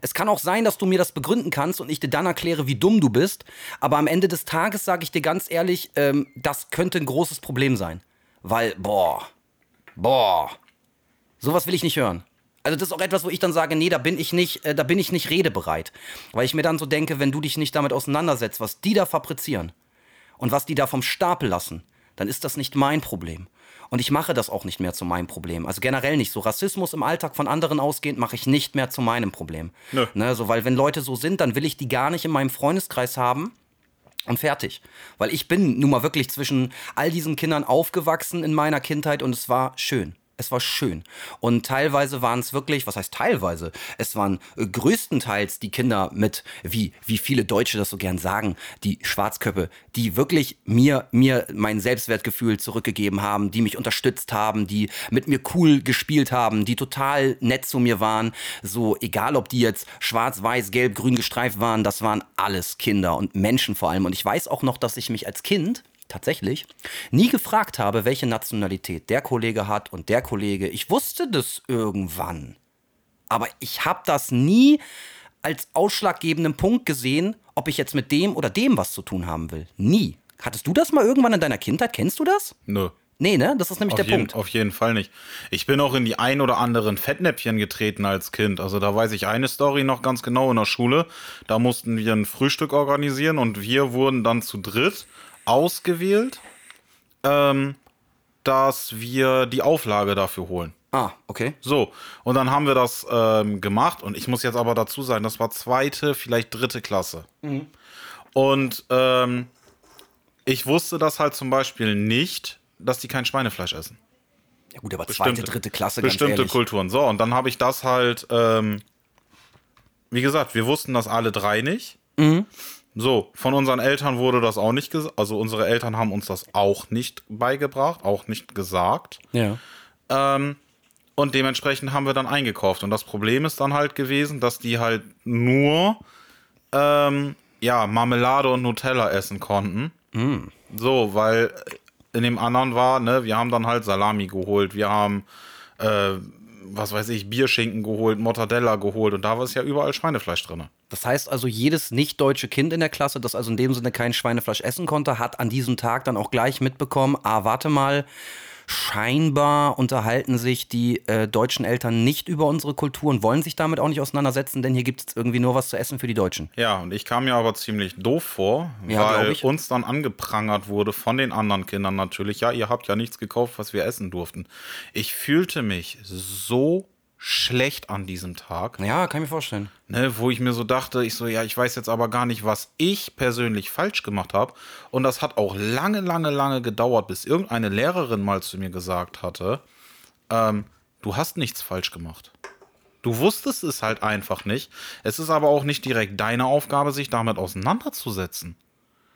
Es kann auch sein, dass du mir das begründen kannst und ich dir dann erkläre, wie dumm du bist. Aber am Ende des Tages sage ich dir ganz ehrlich, ähm, das könnte ein großes Problem sein. Weil, boah, boah, sowas will ich nicht hören. Also das ist auch etwas, wo ich dann sage, nee, da bin ich nicht, äh, da bin ich nicht redebereit. Weil ich mir dann so denke, wenn du dich nicht damit auseinandersetzt, was die da fabrizieren und was die da vom Stapel lassen, dann ist das nicht mein Problem. Und ich mache das auch nicht mehr zu meinem Problem. Also generell nicht. So Rassismus im Alltag von anderen ausgehend mache ich nicht mehr zu meinem Problem. Nö. Ne, so, weil wenn Leute so sind, dann will ich die gar nicht in meinem Freundeskreis haben. Und fertig. Weil ich bin nun mal wirklich zwischen all diesen Kindern aufgewachsen in meiner Kindheit und es war schön. Es war schön. Und teilweise waren es wirklich, was heißt teilweise? Es waren äh, größtenteils die Kinder mit, wie, wie viele Deutsche das so gern sagen, die Schwarzköppe, die wirklich mir, mir mein Selbstwertgefühl zurückgegeben haben, die mich unterstützt haben, die mit mir cool gespielt haben, die total nett zu mir waren. So, egal ob die jetzt schwarz, weiß, gelb, grün gestreift waren, das waren alles Kinder und Menschen vor allem. Und ich weiß auch noch, dass ich mich als Kind tatsächlich nie gefragt habe, welche Nationalität der Kollege hat und der Kollege. Ich wusste das irgendwann. Aber ich habe das nie als ausschlaggebenden Punkt gesehen, ob ich jetzt mit dem oder dem was zu tun haben will. Nie. Hattest du das mal irgendwann in deiner Kindheit? Kennst du das? Nö. Nee, ne? Das ist nämlich Auf der jeden, Punkt. auf jeden Fall nicht. Ich bin auch in die ein oder anderen Fettnäpfchen getreten als Kind. Also da weiß ich eine Story noch ganz genau in der Schule. Da mussten wir ein Frühstück organisieren und wir wurden dann zu dritt ausgewählt, ähm, dass wir die Auflage dafür holen. Ah, okay. So, und dann haben wir das ähm, gemacht und ich muss jetzt aber dazu sagen, das war zweite, vielleicht dritte Klasse. Und ähm, ich wusste das halt zum Beispiel nicht, dass die kein Schweinefleisch essen. Ja gut, aber zweite, Bestimmte- dritte Klasse, Bestimmte. Kulturen. So, und dann habe ich das halt, ähm, wie gesagt, wir wussten das alle drei nicht. Mhm. So, von unseren Eltern wurde das auch nicht gesagt. Also unsere Eltern haben uns das auch nicht beigebracht, auch nicht gesagt. Ja. Ähm, und dementsprechend haben wir dann eingekauft. Und das Problem ist dann halt gewesen, dass die halt nur ähm, ja, Marmelade und Nutella essen konnten. So, weil in dem anderen war, ne, wir haben dann halt Salami geholt, wir haben, äh, was weiß ich, Bierschinken geholt, Mortadella geholt und da war es ja überall Schweinefleisch drin. Das heißt also, jedes nicht-deutsche Kind in der Klasse, das also in dem Sinne kein Schweinefleisch essen konnte, hat an diesem Tag dann auch gleich mitbekommen, ah, warte mal, scheinbar unterhalten sich die äh, deutschen Eltern nicht über unsere Kultur und wollen sich damit auch nicht auseinandersetzen, denn hier gibt es irgendwie nur was zu essen für die Deutschen. Ja, und ich kam mir aber ziemlich doof vor, Ja, weil uns dann angeprangert wurde von den anderen Kindern natürlich, ja, ihr habt ja nichts gekauft, was wir essen durften. Ich fühlte mich so schlecht an diesem Tag, Ja, kann ich mir vorstellen. ne, wo ich mir so dachte, ich so, ja, ich weiß jetzt aber gar nicht, was ich persönlich falsch gemacht habe. Und das hat auch lange, lange, lange gedauert, bis irgendeine Lehrerin mal zu mir gesagt hatte, ähm, du hast nichts falsch gemacht. Du wusstest es halt einfach nicht. Es ist aber auch nicht direkt deine Aufgabe, sich damit auseinanderzusetzen.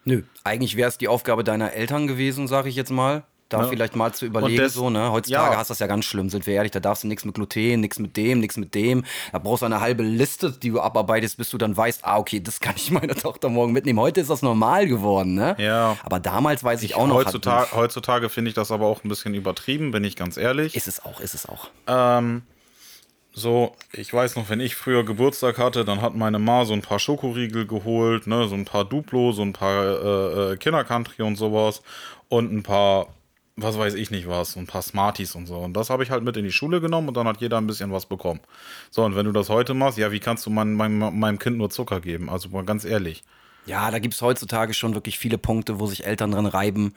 Nö. Eigentlich wäre es die Aufgabe deiner Eltern gewesen, sage ich jetzt mal. Da Ja. vielleicht mal zu überlegen, das- so, ne? Heutzutage ja. hast du das ja ganz schlimm, sind wir ehrlich. Da darfst du nichts mit Gluten, nichts mit dem, nichts mit dem. Da brauchst du eine halbe Liste, die du abarbeitest, bis du dann weißt, ah, okay, das kann ich meiner Tochter morgen mitnehmen. Heute ist das normal geworden, ne? Ja. Aber damals weiß ich, auch noch. heutzutage hat- heutzutage finde ich das aber auch ein bisschen übertrieben, bin ich ganz ehrlich. Ist es auch, ist es auch. Ähm, so, ich weiß noch, wenn ich früher Geburtstag hatte, dann hat meine Ma so ein paar Schokoriegel geholt, ne, so ein paar Duplo, so ein paar äh, äh, Kindercountry und sowas und ein paar, was weiß ich nicht was, ein paar Smarties und so. Und das habe ich halt mit in die Schule genommen und dann hat jeder ein bisschen was bekommen. So, und wenn du das heute machst, ja, wie kannst du mein, mein, meinem Kind nur Zucker geben? Also mal ganz ehrlich. Ja, da gibt es heutzutage schon wirklich viele Punkte, wo sich Eltern dran reiben,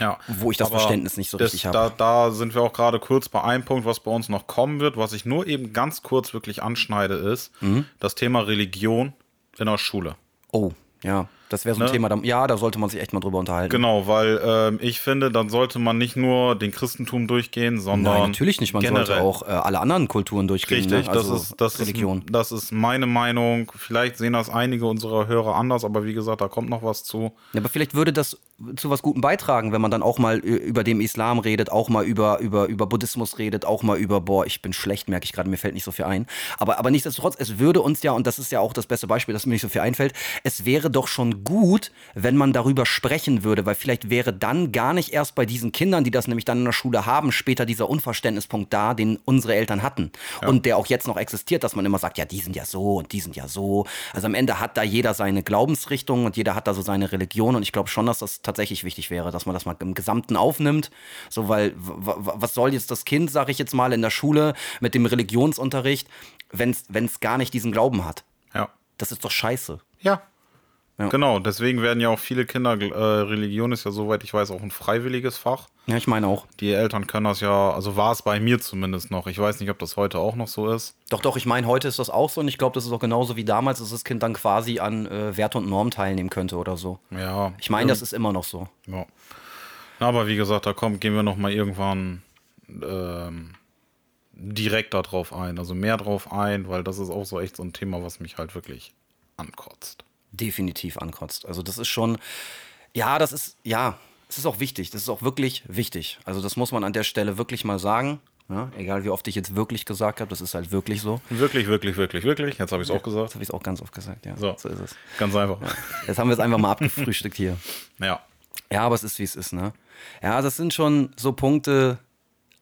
Ja. wo ich das Verständnis nicht so das, richtig Da, habe. da sind wir auch gerade kurz bei einem Punkt, was bei uns noch kommen wird, was ich nur eben ganz kurz wirklich anschneide, ist Mhm. das Thema Religion in der Schule. Oh, ja. Das wäre so ein Ne? Thema, da, ja, da sollte man sich echt mal drüber unterhalten. Genau, weil ähm, ich finde, dann sollte man nicht nur den Christentum durchgehen, sondern Nein, natürlich nicht. Man generell. sollte auch äh, alle anderen Kulturen durchgehen. Richtig, ne? also das, ist, das, Religion. ist, das ist meine Meinung. Vielleicht sehen das einige unserer Hörer anders, aber wie gesagt, da kommt noch was zu. Ja, aber vielleicht würde das zu was Gutem beitragen, wenn man dann auch mal äh, über den Islam redet, auch mal über, über, über Buddhismus redet, auch mal über, boah, ich bin schlecht, merke ich gerade, mir fällt nicht so viel ein. Aber, aber nichtsdestotrotz, es würde uns ja, und das ist ja auch das beste Beispiel, dass mir nicht so viel einfällt, es wäre doch schon gut, wenn man darüber sprechen würde, weil vielleicht wäre dann gar nicht erst bei diesen Kindern, die das nämlich dann in der Schule haben, später dieser Unverständnispunkt da, den unsere Eltern hatten. Und der auch jetzt noch existiert, dass man immer sagt, ja, die sind ja so und die sind ja so. Also am Ende hat da jeder seine Glaubensrichtung und jeder hat da so seine Religion und ich glaube schon, dass das tatsächlich wichtig wäre, dass man das mal im Gesamten aufnimmt. So, weil was soll jetzt das Kind, sage ich jetzt mal, in der Schule mit dem Religionsunterricht, wenn es gar nicht diesen Glauben hat? Ja. Das ist doch scheiße. Ja. Ja. Genau, deswegen werden ja auch viele Kinder, äh, Religion ist ja soweit ich weiß auch ein freiwilliges Fach. Ja, ich meine auch. Die Eltern können das ja, also war es bei mir zumindest noch. Ich weiß nicht, ob das heute auch noch so ist. Doch, doch, ich meine, heute ist das auch so und ich glaube, das ist auch genauso wie damals, dass das Kind dann quasi an äh, Wert und Norm teilnehmen könnte oder so. Ja. Ich meine, das ist immer noch so. Ja. Na, aber wie gesagt, da kommt, gehen wir noch mal irgendwann ähm, direkter drauf ein, also mehr drauf ein, weil das ist auch so echt so ein Thema, was mich halt wirklich ankotzt. Definitiv ankotzt. Also das ist schon, ja, das ist, ja, es ist auch wichtig. Das ist auch wirklich wichtig. Also das muss man an der Stelle wirklich mal sagen. Ja, egal wie oft ich jetzt wirklich gesagt habe, das ist halt wirklich so. Wirklich, wirklich, wirklich, wirklich. Jetzt habe ich es auch gesagt. Das habe ich auch ganz oft gesagt, ja. So. so ist es. Ganz einfach. Jetzt haben wir es einfach mal abgefrühstückt hier. Ja. Ja, aber es ist, wie es ist, ne? Ja, das sind schon so Punkte,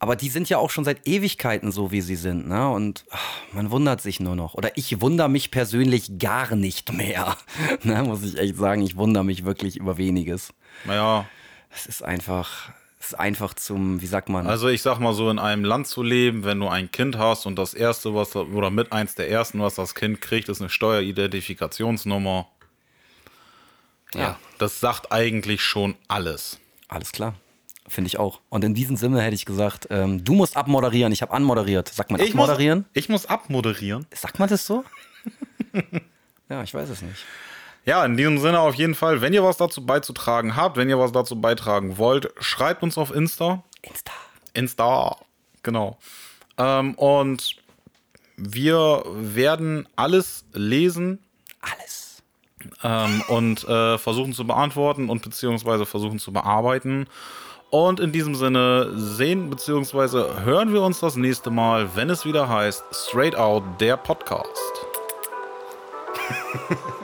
aber die sind ja auch schon seit Ewigkeiten so, wie sie sind, ne? Und ach, man wundert sich nur noch. Oder ich wundere mich persönlich gar nicht mehr. ne? Muss ich echt sagen, ich wundere mich wirklich über weniges. Naja, Es ist einfach, es ist einfach zum, wie sagt man? also ich sag mal so, in einem Land zu leben, wenn du ein Kind hast und das erste, was, oder mit eins der ersten, was das Kind kriegt, ist eine Steueridentifikationsnummer. ja, Das sagt eigentlich schon alles. alles klar. Finde ich auch. Und in diesem Sinne hätte ich gesagt, ähm, du musst abmoderieren. Ich habe anmoderiert. Sagt man abmoderieren? Muss, ich muss abmoderieren. Sagt man das so? ja, ich weiß es nicht. Ja, in diesem Sinne auf jeden Fall, wenn ihr was dazu beizutragen habt, wenn ihr was dazu beitragen wollt, schreibt uns auf Insta. Insta. Insta, genau. Ähm, und wir werden alles lesen Alles. ähm, und äh, versuchen zu beantworten und beziehungsweise versuchen zu bearbeiten. Und in diesem Sinne sehen beziehungsweise hören wir uns das nächste Mal, wenn es wieder heißt Straight Out der Podcast.